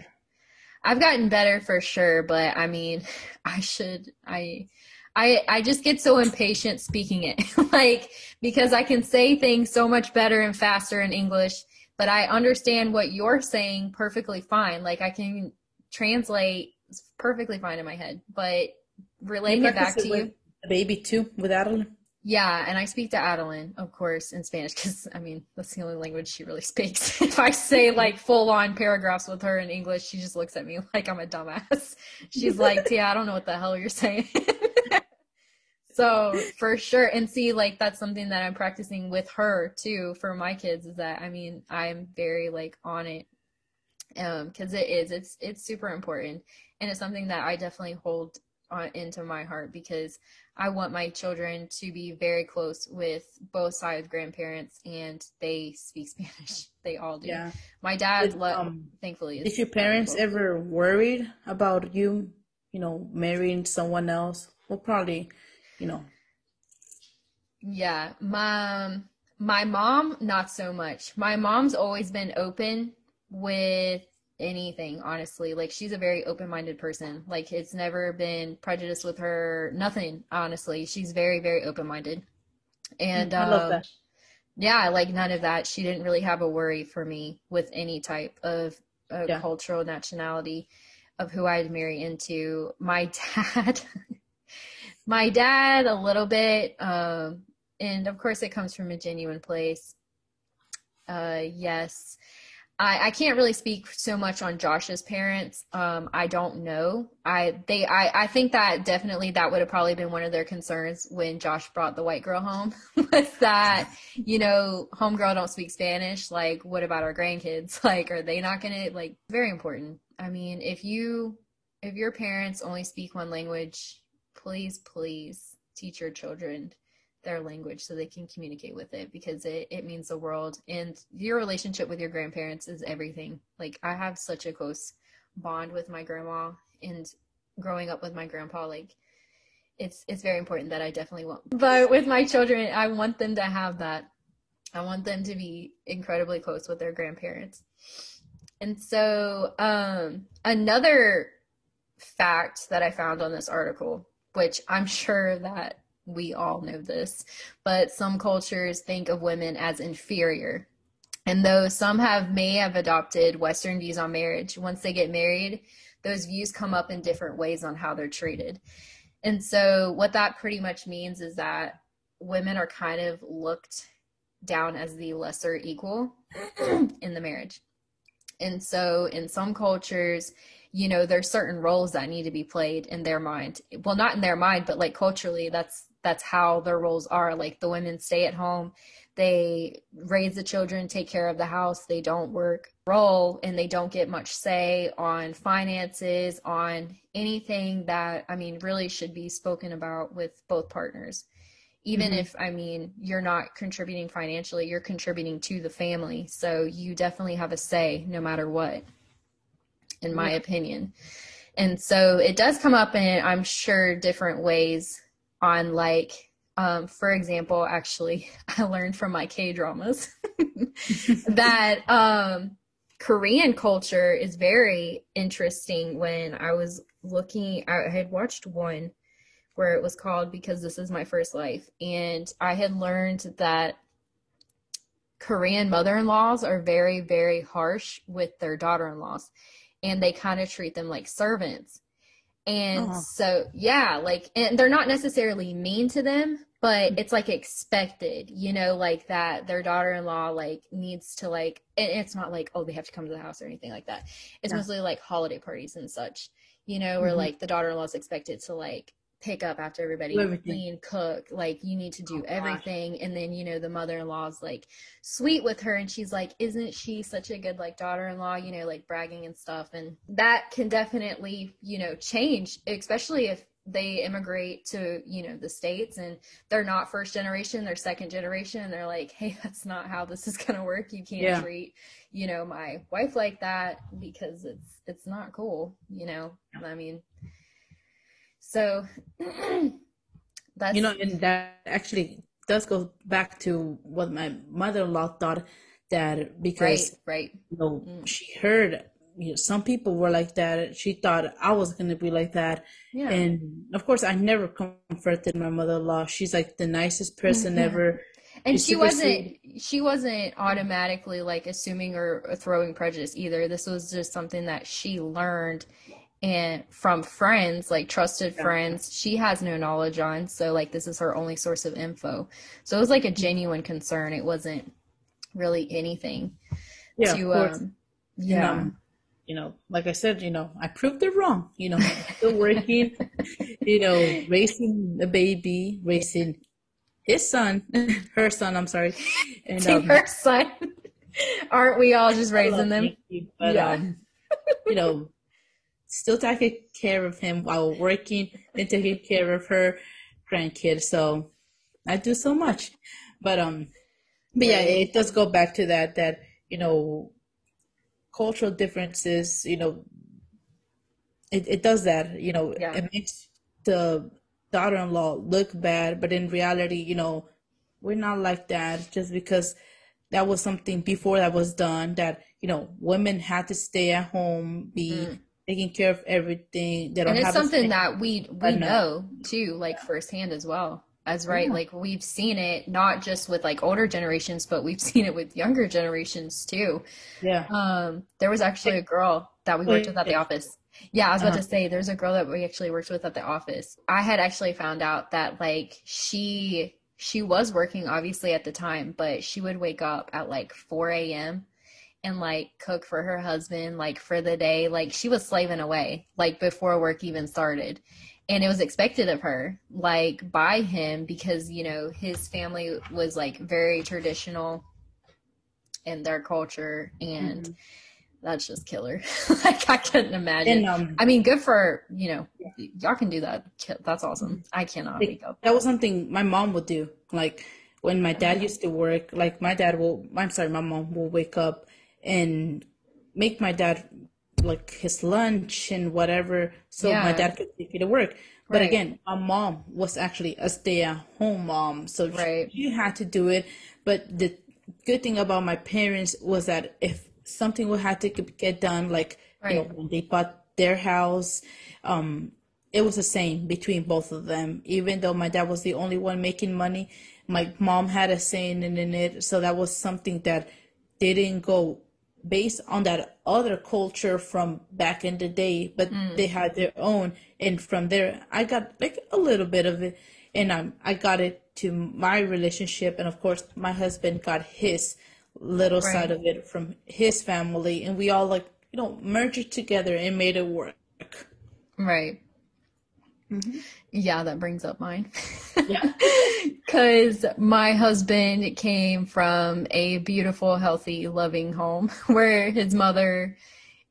I've gotten better for sure, but I mean, I should I I I just get so impatient speaking it. like because I can say things so much better and faster in English, but I understand what you're saying perfectly fine. Like I can translate perfectly fine in my head, but relating it back to you. baby too with Adeline. Yeah, and I speak to Adeline, of course, in Spanish because I mean that's the only language she really speaks. if I say like full on paragraphs with her in English, she just looks at me like I'm a dumbass. She's like, "Yeah, I don't know what the hell you're saying." so for sure, and see, like that's something that I'm practicing with her too for my kids. Is that I mean I'm very like on it um because it is it's it's super important and it's something that I definitely hold on into my heart because I want my children to be very close with both sides grandparents and they speak Spanish. They all do. Yeah. My dad, did, um, thankfully, is. Did your parents ever worried about you, you know, marrying someone else? Well, probably, you know. Yeah. My, my mom, not so much. My mom's always been open with anything honestly. Like she's a very open-minded person. Like it's never been prejudice with her nothing honestly. She's very very open-minded. And I love um, that. yeah like none of that. She didn't really have a worry for me with any type of uh, yeah. cultural nationality of who i'd marry into. My dad my dad a little bit um and of course it comes from a genuine place. Uh yes I, I can't really speak so much on Josh's parents. Um, I don't know. I they I, I think that definitely that would have probably been one of their concerns when Josh brought the white girl home was that you know homegirl don't speak Spanish. Like, what about our grandkids? Like, are they not gonna like? Very important. I mean, if you if your parents only speak one language, please please teach your children their language so they can communicate with it because it, it means the world. And your relationship with your grandparents is everything. Like i have such a close bond with my grandma and growing up with my grandpa like it's it's very important that i definitely want but with my children i want them to have that. I want them to be incredibly close with their grandparents. And so um another fact that i found on this article which i'm sure that we all know this, but some cultures think of women as inferior. And though some have may have adopted Western views on marriage, once they get married, those views come up in different ways on how they're treated. And so, what that pretty much means is that women are kind of looked down as the lesser equal in the marriage. And so, in some cultures, you know, there's certain roles that need to be played in their mind. Well, not in their mind, but like culturally, that's that's how their roles are. Like the women stay at home, they raise the children, take care of the house, they don't work role and they don't get much say on finances, on anything that I mean really should be spoken about with both partners. Even mm-hmm. if I mean you're not contributing financially, you're contributing to the family. So you definitely have a say no matter what in my yeah. opinion. And so it does come up in I'm sure different ways on like um, for example, actually, I learned from my K dramas that um, Korean culture is very interesting. When I was looking, I had watched one where it was called Because This Is My First Life. And I had learned that Korean mother in laws are very, very harsh with their daughter in laws. And they kind of treat them like servants. And uh-huh. so, yeah, like, and they're not necessarily mean to them, but mm-hmm. it's like expected, you know, like that their daughter in law, like, needs to, like, and it's not like, oh, they have to come to the house or anything like that. It's mostly like holiday parties and such, you know, where mm-hmm. like the daughter in law is expected to, like, pick up after everybody, everything. clean, cook. Like you need to do oh, everything. And then, you know, the mother in law's like sweet with her and she's like, Isn't she such a good like daughter in law, you know, like bragging and stuff. And that can definitely, you know, change, especially if they immigrate to you know the states and they're not first generation they're second generation and they're like hey that's not how this is going to work you can't yeah. treat you know my wife like that because it's it's not cool you know i mean so that's you know, and that actually does go back to what my mother-in-law thought that because right, right. you know mm. she heard you know, some people were like that. She thought I was gonna be like that, yeah. and of course, I never comforted my mother-in-law. She's like the nicest person yeah. ever. And She's she wasn't. Sweet. She wasn't automatically like assuming or throwing prejudice either. This was just something that she learned and from friends like trusted yeah. friends she has no knowledge on so like this is her only source of info. So it was like a genuine concern. It wasn't really anything yeah to, um, yeah. um, you know like i said you know i proved it wrong. You know still working you know raising a baby raising his son her son i'm sorry. And um, her son. Aren't we all just raising them? You, but yeah. um you know still taking care of him while working and taking care of her grandkid. So I do so much. But um but yeah, it does go back to that that, you know, cultural differences, you know, it, it does that, you know, yeah. it makes the daughter in law look bad, but in reality, you know, we're not like that just because that was something before that was done that, you know, women had to stay at home, be mm taking care of everything. They don't and it's something that we we know too, like firsthand as well. As right, yeah. like we've seen it not just with like older generations, but we've seen it with younger generations too. Yeah. Um, there was actually a girl that we worked with at the office. Yeah, I was about uh-huh. to say there's a girl that we actually worked with at the office. I had actually found out that like she she was working obviously at the time, but she would wake up at like 4 a.m and like cook for her husband like for the day like she was slaving away like before work even started. And it was expected of her like by him because you know his family was like very traditional in their culture and mm-hmm. that's just killer. Like i couldn't imagine. And, um, i mean good for you know yeah. y'all can do that. That's awesome. I cannot like, that was something my mom would do. Like when my dad used to work like my dad will i'm sorry my mom will wake up and make my dad like his lunch and whatever so yeah. my dad could take me to work. But right. again, my mom was actually a stay at home mom. So right. she, she had to do it. But the good thing about my parents was that if something would have to get done, like right. you know, when they bought their house, um, it was the same between both of them. Even though my dad was the only one making money, my mom had a say in it. So that was something that didn't go based on that other culture from back in the day, but mm. they had their own. And from there, I got like a little bit of it, and I I got it to my relationship, and of course, my husband got his little right. side of it from his family, and we all like you know merged it together and made it work. Right. Mm-hmm. Yeah, that brings up mine. yeah. Because my husband came from a beautiful, healthy, loving home where his mother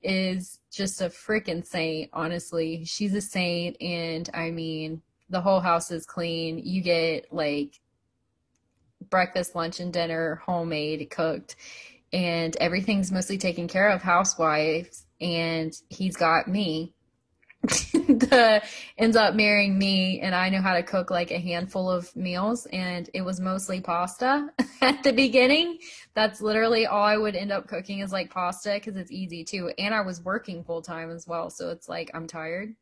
is just a freaking saint, honestly. She's a saint. And I mean, the whole house is clean. You get like breakfast, lunch, and dinner homemade, cooked. And everything's mostly taken care of, housewives. And he's got me the ends up marrying me and I know how to cook like a handful of meals and it was mostly pasta at the beginning. That's literally all I would end up cooking is like pasta because it's easy too. And I was working full time as well. So it's like I'm tired.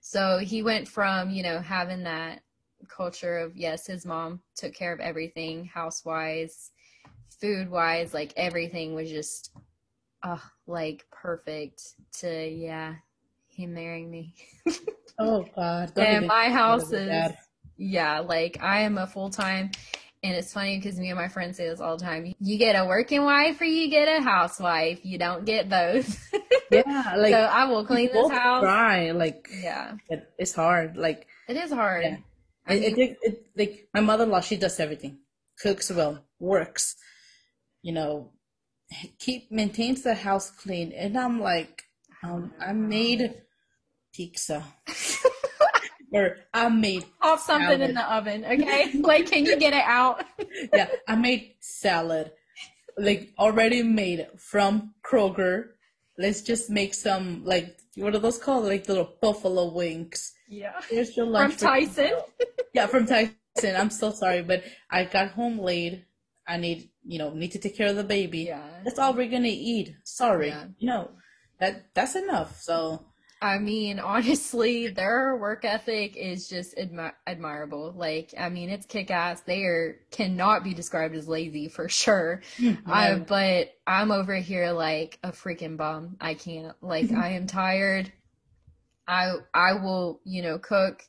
So he went from, you know, having that culture of yes, his mom took care of everything, house wise, food wise, like everything was just uh like perfect to yeah him marrying me. oh God! Don't and my house is yeah, like I am a full time. And it's funny because me and my friends say this all the time. You get a working wife or you get a housewife. You don't get both. yeah, like so I will clean this house. Try like yeah, it, it's hard. Like it is hard. Yeah. I mean, it, it, like my mother-in-law, she does everything, cooks well, works, you know, keep maintains the house clean, and I'm like, um, I made pizza. or I made off something salad. in the oven, okay? like, can you get it out? yeah, I made salad, like already made from Kroger. Let's just make some like what are those called? Like little buffalo wings. Yeah. Here's your lunch from Tyson. yeah, from Tyson. I'm so sorry, but I got home late. I need, you know, need to take care of the baby. Yeah. That's all we're gonna eat. Sorry. Yeah. You know, that that's enough. So I mean, honestly, their work ethic is just admi- admirable. Like, I mean, it's kick ass. They are, cannot be described as lazy for sure. Mm-hmm. I, but I'm over here like a freaking bum. I can't. Like, I am tired. I I will, you know, cook.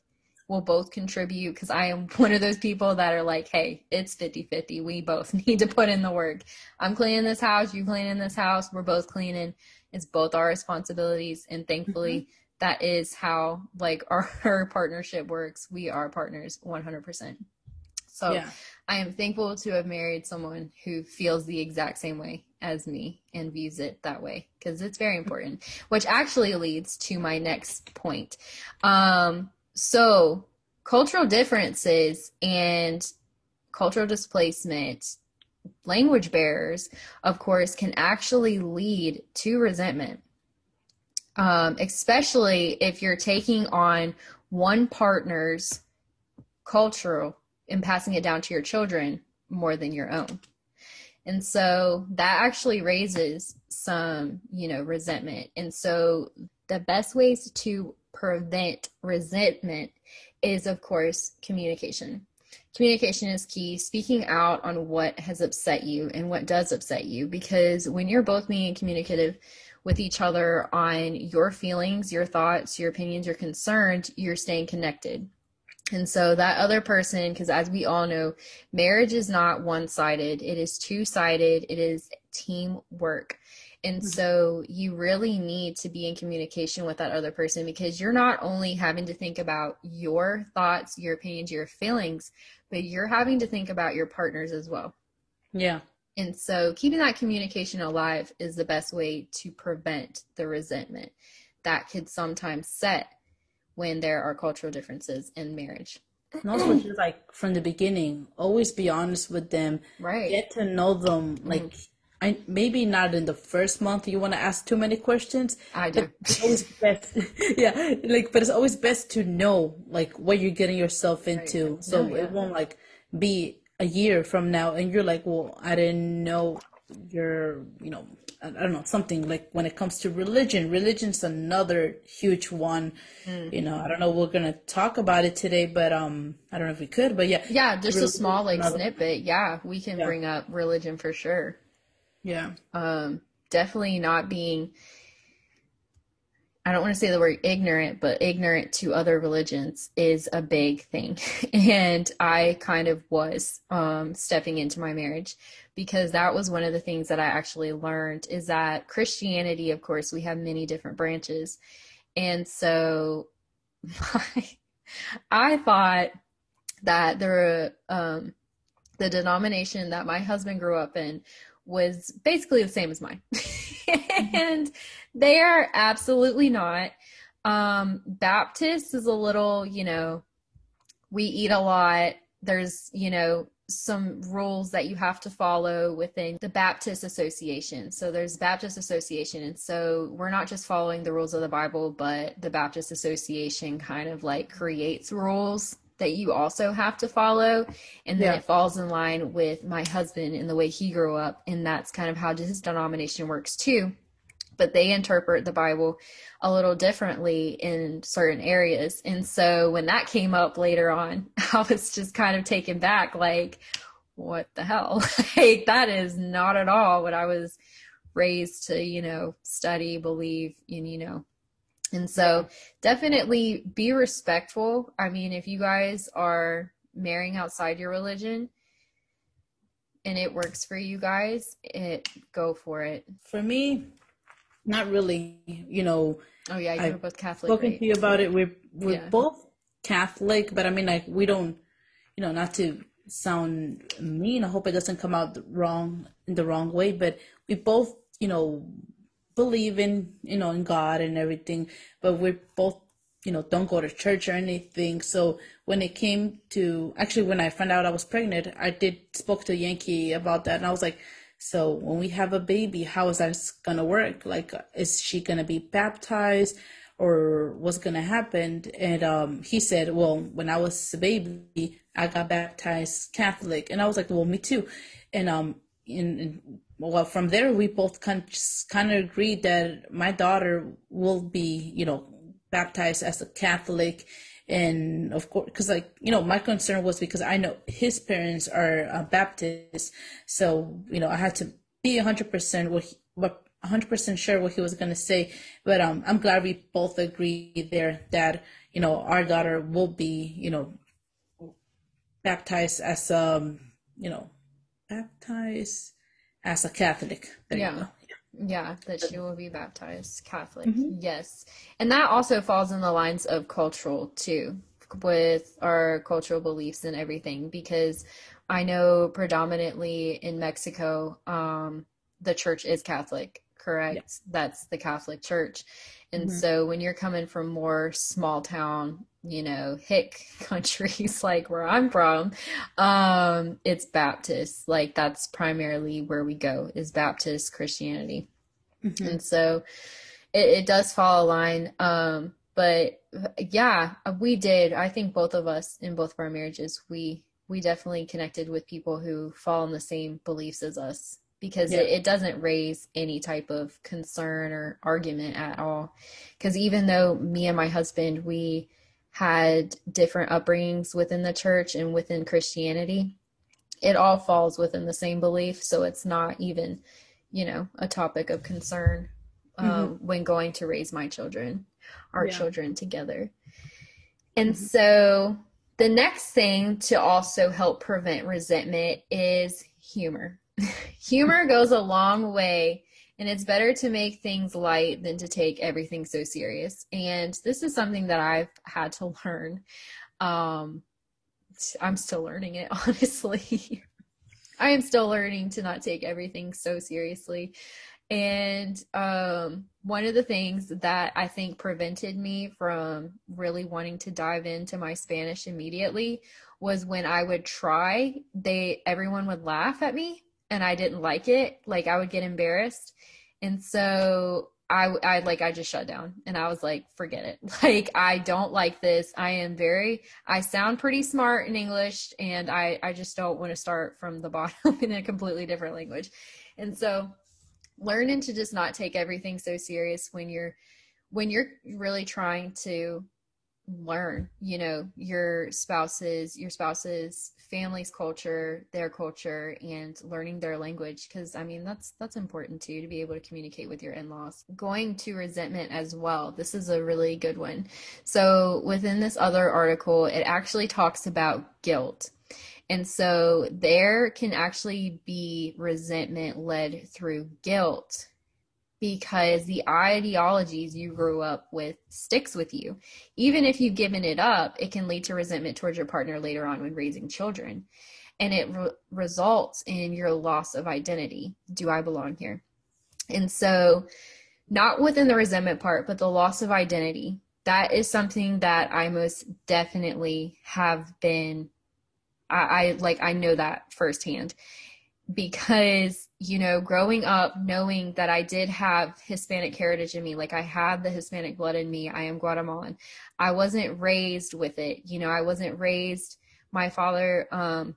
We'll both contribute because I am one of those people that are like, hey, it's 50 50. We both need to put in the work. I'm cleaning this house. You cleaning this house. We're both cleaning it's both our responsibilities and thankfully mm-hmm. that is how like our, our partnership works we are partners 100% so yeah. i am thankful to have married someone who feels the exact same way as me and views it that way because it's very important which actually leads to my next point um, so cultural differences and cultural displacement language barriers, of course, can actually lead to resentment, um, especially if you're taking on one partner's cultural and passing it down to your children more than your own. And so that actually raises some, you know, resentment. And so the best ways to prevent resentment is, of course, communication communication is key. Speaking out on what has upset you and what does upset you because when you're both being communicative with each other on your feelings your thoughts your opinions your concerns you're staying connected. And so that other person because as we all know marriage is not one-sided. It is two-sided. It is teamwork and mm-hmm. so you really need to be in communication with that other person because you're not only having to think about your thoughts, your opinions, your feelings, but you're having to think about your partners as well. Yeah. And so keeping that communication alive is the best way to prevent the resentment that could sometimes set when there are cultural differences in marriage. And also just like from the beginning, always be honest with them. Right. Get to know them. Like mm I maybe not in the first month you want to ask too many questions. I do. It's always best, yeah. Like, but it's always best to know like what you're getting yourself into, right. so yeah. it won't like be a year from now and you're like, well, I didn't know you're, you know, I don't know something like when it comes to religion. Religion's another huge one. Mm-hmm. You know, I don't know. We're gonna talk about it today, but um, I don't know if we could, but yeah, yeah, just a small like snippet. Yeah, we can yeah. bring up religion for sure. Yeah. Um, definitely not being, I don't want to say the word ignorant, but ignorant to other religions is a big thing. and I kind of was um, stepping into my marriage because that was one of the things that I actually learned is that Christianity, of course, we have many different branches. And so I thought that the um, the denomination that my husband grew up in was basically the same as mine, and they are absolutely not. Um, Baptist is a little, you know, we eat a lot. There's, you know, some rules that you have to follow within the Baptist Association. So there's Baptist Association and so we're not just following the rules of the Bible, but the Baptist Association kind of like creates rules that you also have to follow and then yeah. it falls in line with my husband and the way he grew up and that's kind of how his denomination works too but they interpret the Bible a little differently in certain areas. And so when that came up later on, I was just kind of taken back like, what the hell? like, that is not at all what I was raised to, you know, study, believe, and, you know, and so definitely be respectful. I mean, if you guys are marrying outside your religion, and it works for you guys, it go for it. For me, not really. You know. Oh yeah, you're both Catholic. Spoken right? to you about it. We're we're yeah. both Catholic, but I mean, like we don't. You know, not to sound mean. I hope it doesn't come out wrong in the wrong way, but we both, you know, believe in you know in God and everything, but we're both you know don't go to church or anything. So when it came to actually when I found out I was pregnant, I did spoke to Yankee about that, and I was like, so when we have a baby, how is that gonna work? Like, is she gonna be baptized? or what's gonna happen and um, he said well when i was a baby i got baptized catholic and i was like well me too and um in, well from there we both kind of, kind of agreed that my daughter will be you know baptized as a catholic. And of course because like you know my concern was because i know his parents are uh, baptist so you know i had to be 100% what, he, what 100% sure what he was going to say. But um i'm glad we both agree there that you know our daughter will be you know baptized as um you know baptized as a catholic there yeah yeah, that she will be baptized Catholic. Mm-hmm. Yes. And that also falls in the lines of cultural too, with our cultural beliefs and everything, because I know predominantly in Mexico, um, the church is Catholic, correct? Yes. That's the Catholic Church. And mm-hmm. so when you're coming from more small town, you know, hick countries like where I'm from, um, it's Baptist. Like that's primarily where we go is Baptist Christianity. Mm-hmm. And so it, it, does fall a line. Um, but yeah, we did. I think both of us in both of our marriages, we we definitely connected with people who fall in the same beliefs as us because yeah. it, it, doesn't raise any type of concern or argument at all. Because even though me and my husband, we had different upbringings within the church and within Christianity, it all falls within the same belief. So it's not even, you know, a topic of concern um, mm-hmm. when going to raise my children, our yeah. children together. And mm-hmm. so the next thing to also help prevent resentment is humor. Humor goes a long way, and it's better to make things light than to take everything so serious. And this is something that I've had to learn. Um, I'm still learning it, honestly. I am still learning to not take everything so seriously. And um, one of the things that I think prevented me from really wanting to dive into my Spanish immediately was when I would try, they everyone would laugh at me and I didn't like it, like I would get embarrassed. And so I, I like, I just shut down and I was like, forget it. Like, I don't like this. I am very, I sound pretty smart in English and I, I just don't want to start from the bottom in a completely different language. And so learning to just not take everything so serious when you're, when you're really trying to learn you know your spouse's your spouse's family's culture their culture and learning their language. Because i mean that's that's important too to be able to communicate with your in-laws. Going to resentment as well this is a really good one. So within this other article it actually talks about guilt. And so there can actually be resentment led through guilt because the ideologies you grew up with sticks with you. Even if you've given it up, it can lead to resentment towards your partner later on when raising children. And it re- results in your loss of identity. Do I belong here? And so, not within the resentment part, but the loss of identity. That is something that I most definitely have been. I, I like, I know that firsthand because you know growing up knowing that i did have hispanic heritage in me like i had the hispanic blood in me i am guatemalan i wasn't raised with it you know i wasn't raised my father um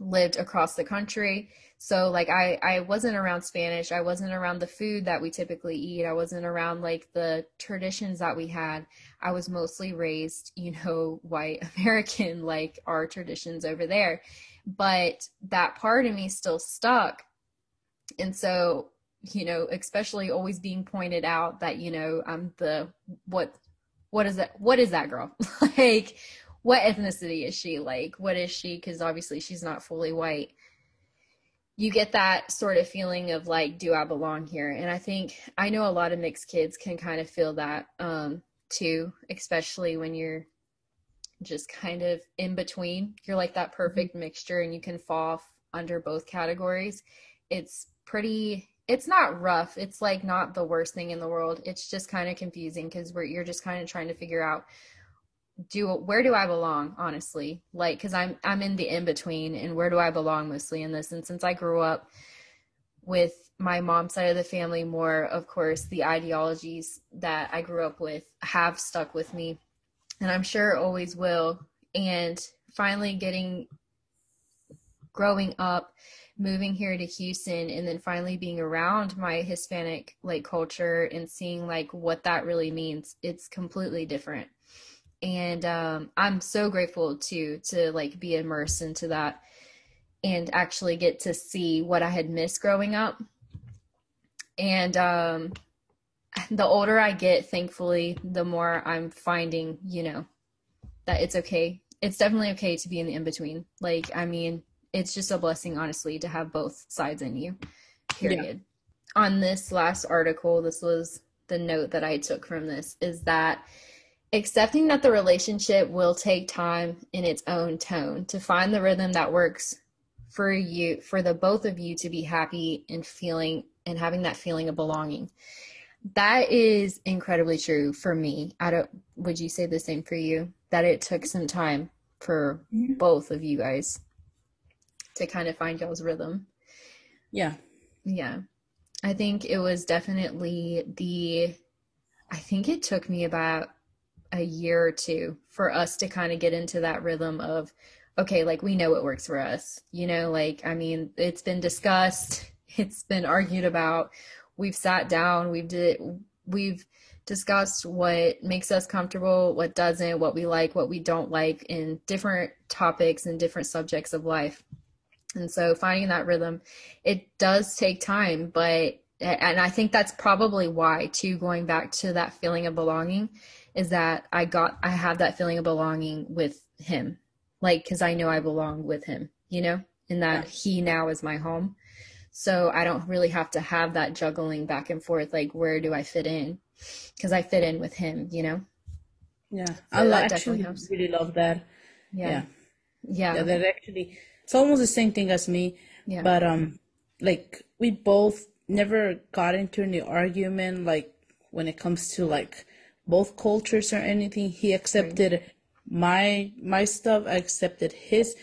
lived across the country so like i i wasn't around spanish i wasn't around the food that we typically eat i wasn't around like the traditions that we had i was mostly raised you know white american like our traditions over there but that part of me still stuck. And so you know especially always being pointed out that you know i'm the what what is that what is that girl? Like what ethnicity is she? Like what is she? Because obviously she's not fully white. You get that sort of feeling of like do i belong here? And i think i know a lot of mixed kids can kind of feel that um too especially when you're just kind of in between. You're like that mm-hmm. perfect mixture and you can fall under both categories. It's pretty it's not rough. It's like not the worst thing in the world. It's just kind of confusing cuz we're you're just kind of trying to figure out do where do I belong honestly? Like cuz I'm I'm in the in between and where do I belong mostly in this and since I grew up with my mom's side of the family more of course the ideologies that I grew up with have stuck with me and I'm sure always will. And finally getting growing up, moving here to Houston, and then finally being around my Hispanic like culture and seeing like what that really means. It's completely different. And um, I'm so grateful to to like be immersed into that and actually get to see what I had missed growing up. And um, the older I get, thankfully, the more I'm finding, you know, that it's okay. It's definitely okay to be in the in between. Like, I mean, it's just a blessing, honestly, to have both sides in you, period. Yeah. On this last article, this was the note that I took from this is that accepting that the relationship will take time in its own tone to find the rhythm that works for you, for the both of you to be happy and feeling and having that feeling of belonging that is incredibly true for me. I don't would you say the same for you? That it took some time for mm-hmm. both of you guys to kind of find y'all's rhythm. Yeah. Yeah. I think it was definitely the I think it took me about a year or two for us to kind of get into that rhythm of okay, like we know what works for us. You know, like I mean, it's been discussed, it's been argued about we've sat down, we've did we've discussed what makes us comfortable, what doesn't, what we like, what we don't like in different topics and different subjects of life. And so finding that rhythm, it does take time, but and I think that's probably why too going back to that feeling of belonging is that I got I have that feeling of belonging with him. Like cuz I know I belong with him, you know? And that he now is my home. So I don't really have to have that juggling back and forth, like where do I fit in? Because I fit in with him, you know. Yeah, so I actually really love that. Yeah. yeah, yeah, yeah. That actually, it's almost the same thing as me. Yeah. But um, like we both never got into any argument, like when it comes to like both cultures or anything. He accepted right. my my stuff. I accepted his.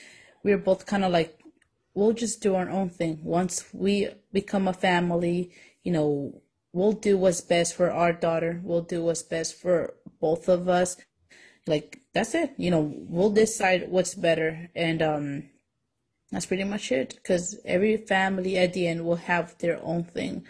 We were both kind of like we'll just do our own thing. Once we become a family, you know, we'll do what's best for our daughter. We'll do what's best for both of us. Like that's it. You know, we'll decide what's better, and um, that's pretty much it. Because every family at the end will have their own thing.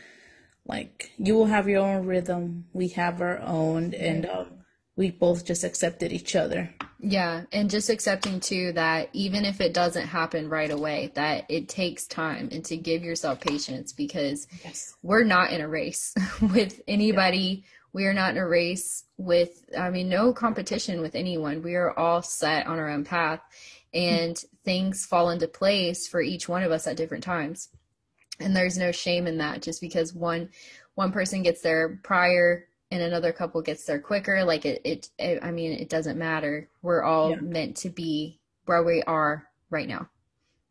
Like you will have your own rhythm. We have our own, and um, we both just accepted each other. Yeah, and just accepting too that even if it doesn't happen right away, that it takes time and to give yourself patience because yes. we're not in a race with anybody. Yeah. We are not in a race with, I mean, no competition with anyone. We are all set on our own path and mm-hmm. things fall into place for each one of us at different times. And there's no shame in that just because one one person gets there prior and another couple gets there quicker like it it, it i mean it doesn't matter. We're all yeah. meant to be where we are right now.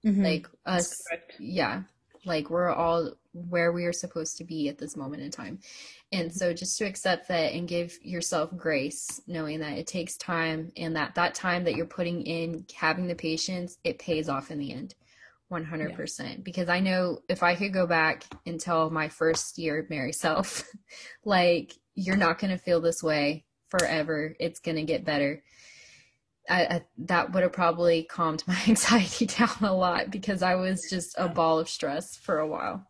Mm-hmm. like us yeah. Like we're all where we are supposed to be at this moment in time. And so just to accept that and give yourself grace knowing that it takes time and that that time that you're putting in having the patience it pays off in the end. 100% yeah. because i know if i could go back and tell my first year mary self like you're not going to feel this way forever it's going to get better I, I, that would have probably calmed my anxiety down a lot because i was just a ball of stress for a while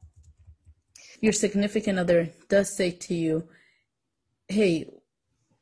your significant other does say to you hey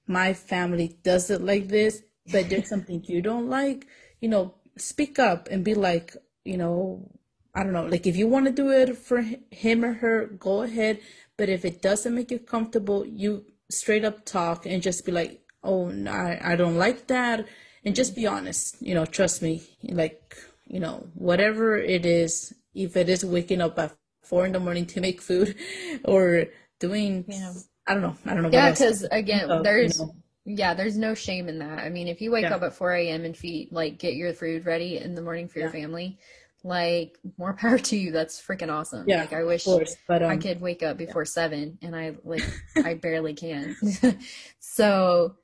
my family does it like this but there's something you don't like you know speak up and be like you know, I don't know, like if you want to do it for him or her, go ahead. But if it doesn't make you comfortable, you straight up talk and just be like, oh, I, I don't like that. And just be honest, you know, trust me. Like, you know, whatever it is, if it is waking up at four in the morning to make food or doing, yeah. I don't know, I don't know. Yeah, because again, there's. You know, yeah, there's no shame in that. I mean, if you wake yeah. up at 4 a.m. and feed, like, get your food ready in the morning for yeah. your family, like, more power to you. That's freaking awesome. Yeah, like, I wish course, but, um, I could wake up before yeah. 7, and I, like, I barely can. so,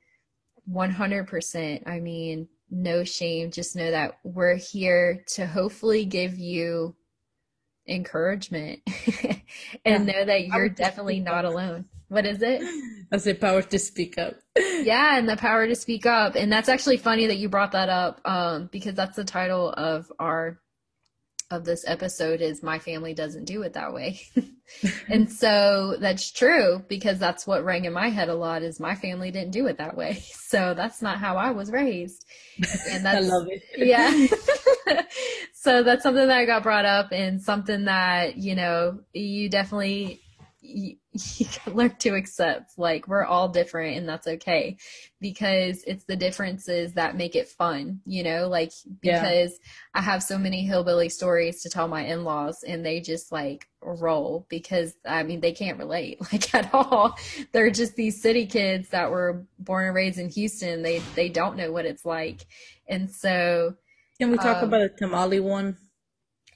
100%. I mean, no shame. Just know that we're here to hopefully give you encouragement and know that you're definitely not alone. What is it? I said power to speak up. yeah, and the power to speak up. And that's actually funny that you brought that up, um, because that's the title of our of this episode is my family doesn't do it that way. and so that's true because that's what rang in my head a lot is my family didn't do it that way. So that's not how I was raised. And that's I love it. yeah. so that's something that I got brought up and something that, you know, you definitely you, you can learn to accept. Like we're all different and that's okay. Because it's the differences that make it fun you know? Like because yeah. i have so many hillbilly stories to tell my in-laws and they just like roll because i mean they can't relate like at all. They're just these city kids that were born and raised in houston. They they don't know what it's like. And so can we talk um, about a tamale one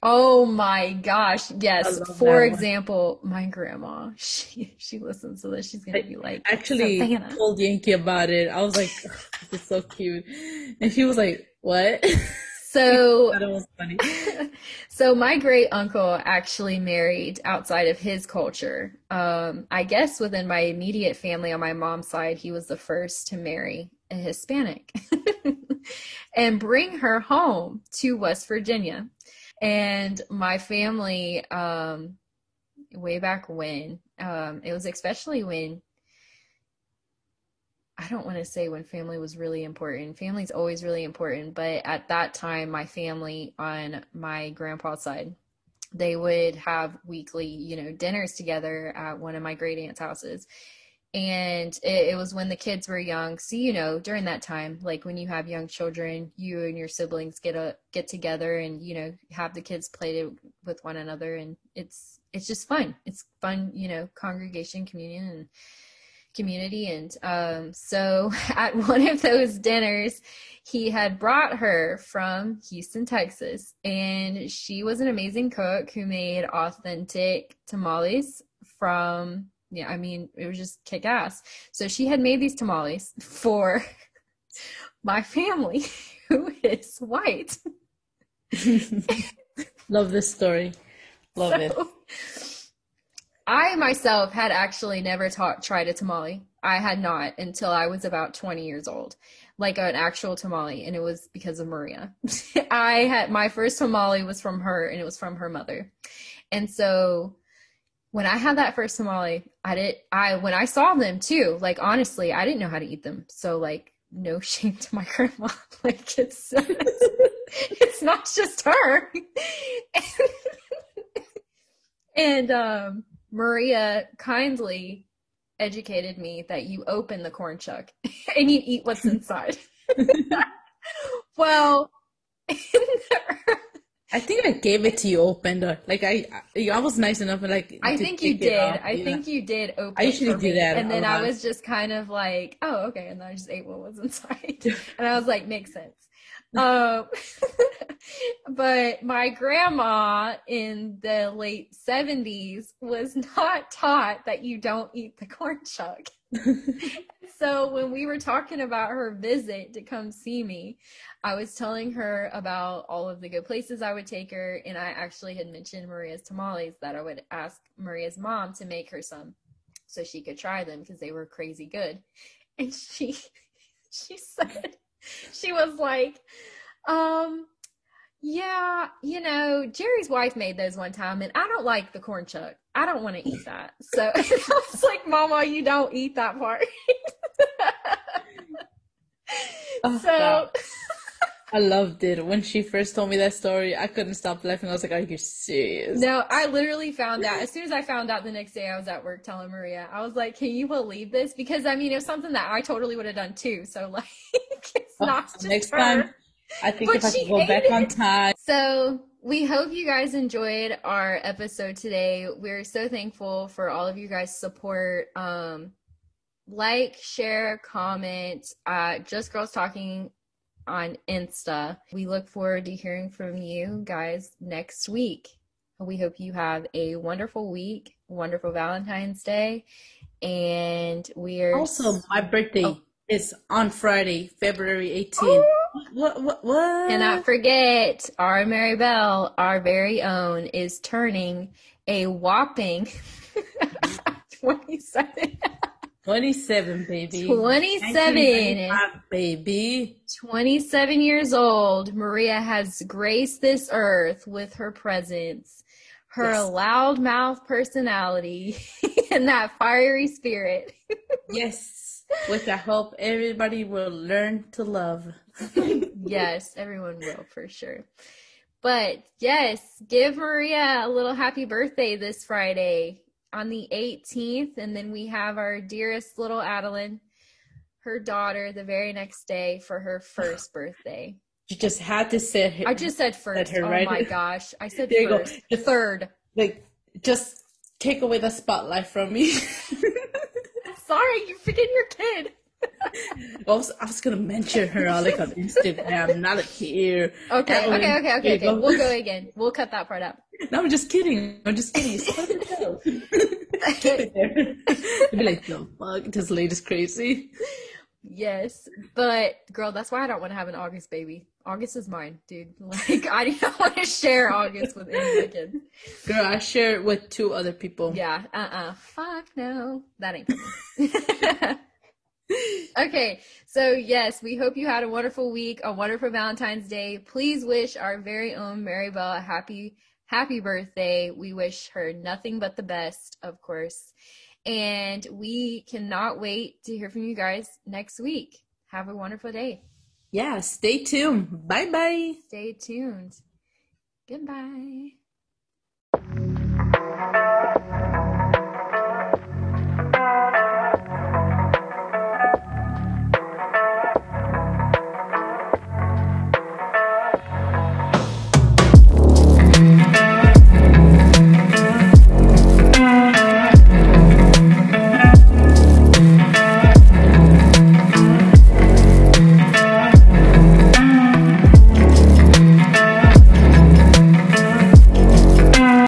Oh my gosh. Yes. For example, my grandma, she she listens to this. She's gonna be like actually Savannah. told Yankee about it. I was like, this is so cute. And she was like, What? So was funny. so my great uncle actually married outside of his culture. Um, I guess within my immediate family on my mom's side, he was the first to marry a Hispanic and bring her home to West Virginia and my family um way back when um it was especially when I don't want to say when family was really important. Family's always really important, but at that time my family on my grandpa's side they would have weekly, you know, dinners together at one of my great aunt's houses and it, it, was when the kids were young. So you know during that time like when you have young children you and your siblings get a get together and you know have the kids play to, with one another. And it's it's just fun. It's fun you know congregation communion and community. And um so at one of those dinners he had brought her from Houston Texas. And she was an amazing cook who made authentic tamales from yeah, I mean, it was just kick ass. So she had made these tamales for my family, who is white. Love this story. Love so, it. I myself had actually never taught, tried a tamale. I had not until I was about 20 years old, like an actual tamale, and it was because of Maria. I had my first tamale was from her, and it was from her mother. And so when I had that first tamale, I did I when I saw them too, like honestly, I didn't know how to eat them. So like no shame to my grandma. like it's it's not just her. and um Maria kindly educated me that you open the corn chuck and you eat what's inside. well, in the, I think I gave it to you open though. Like I, I, was nice enough, like I think you did. Off, I think you did open. I usually do that, and then I was just kind of like, oh, okay, and then I just ate what was inside, and I was like, makes sense. Um, but my grandma in the late seventies was not taught that you don't eat the corn chuck. so when we were talking about her visit to come see me, I was telling her about all of the good places I would take her, and I actually had mentioned Maria's tamales that I would ask Maria's mom to make her some so she could try them because they were crazy good. And she she said she was like, um, yeah, you know, Jerry's wife made those one time, and I don't like the corn chuck. I don't want to eat that. So I was like, Mama, you don't eat that part. oh, so I loved it. When she first told me that story, I couldn't stop laughing. I was like, Are you serious? No, I literally found out. As soon as I found out the next day, I was at work telling Maria, I was like, Can you believe this? Because I mean, it was something that I totally would have done too. So, like, it's oh, not just next her. time. I think but if I could go back it. on time. So, we hope you guys enjoyed our episode today. We're so thankful for all of you guys' support. Um, like, share, comment. Uh, Just Girls Talking on Insta. We look forward to hearing from you guys next week. We hope you have a wonderful week, wonderful Valentine's Day, and we are also my birthday oh. is on Friday, February 18th. What, what, what? Cannot forget, our Mary Bell, our very own, is turning a whopping 27. 27, baby. 27. baby. 27 years old. Maria has graced this earth with her presence, her yes. loudmouth personality, and that fiery spirit. yes. Which I hope everybody will learn to love. yes, everyone will for sure. But yes, give Maria a little happy birthday this Friday on the 18th, and then we have our dearest little Adeline, her daughter, the very next day for her first birthday. You just had to say her, I just said first. Her, oh right? my gosh. I said there first. You go. Third. Like, just take away the spotlight from me. Sorry, you're forget your kid. I was, I was gonna mention her on like on Instagram, not here. Okay, okay, okay, okay, okay. Go. We'll go again. We'll cut that part out. No, I'm just kidding. I'm just kidding. be like, the fuck, this lady's crazy. Yes, but girl, that's why I don't want to have an August baby. August is mine, dude. Like, I don't want to share August with any kid. Girl, I share it with two other people. Yeah, uh uh. Fuck no. That ain't okay, so yes, we hope you had a wonderful week, a wonderful Valentine's Day. Please wish our very own Mary Bell a happy, happy birthday. We wish her nothing but the best, of course. And we cannot wait to hear from you guys next week. Have a wonderful day. Yeah, stay tuned. Bye bye. Stay tuned. Goodbye.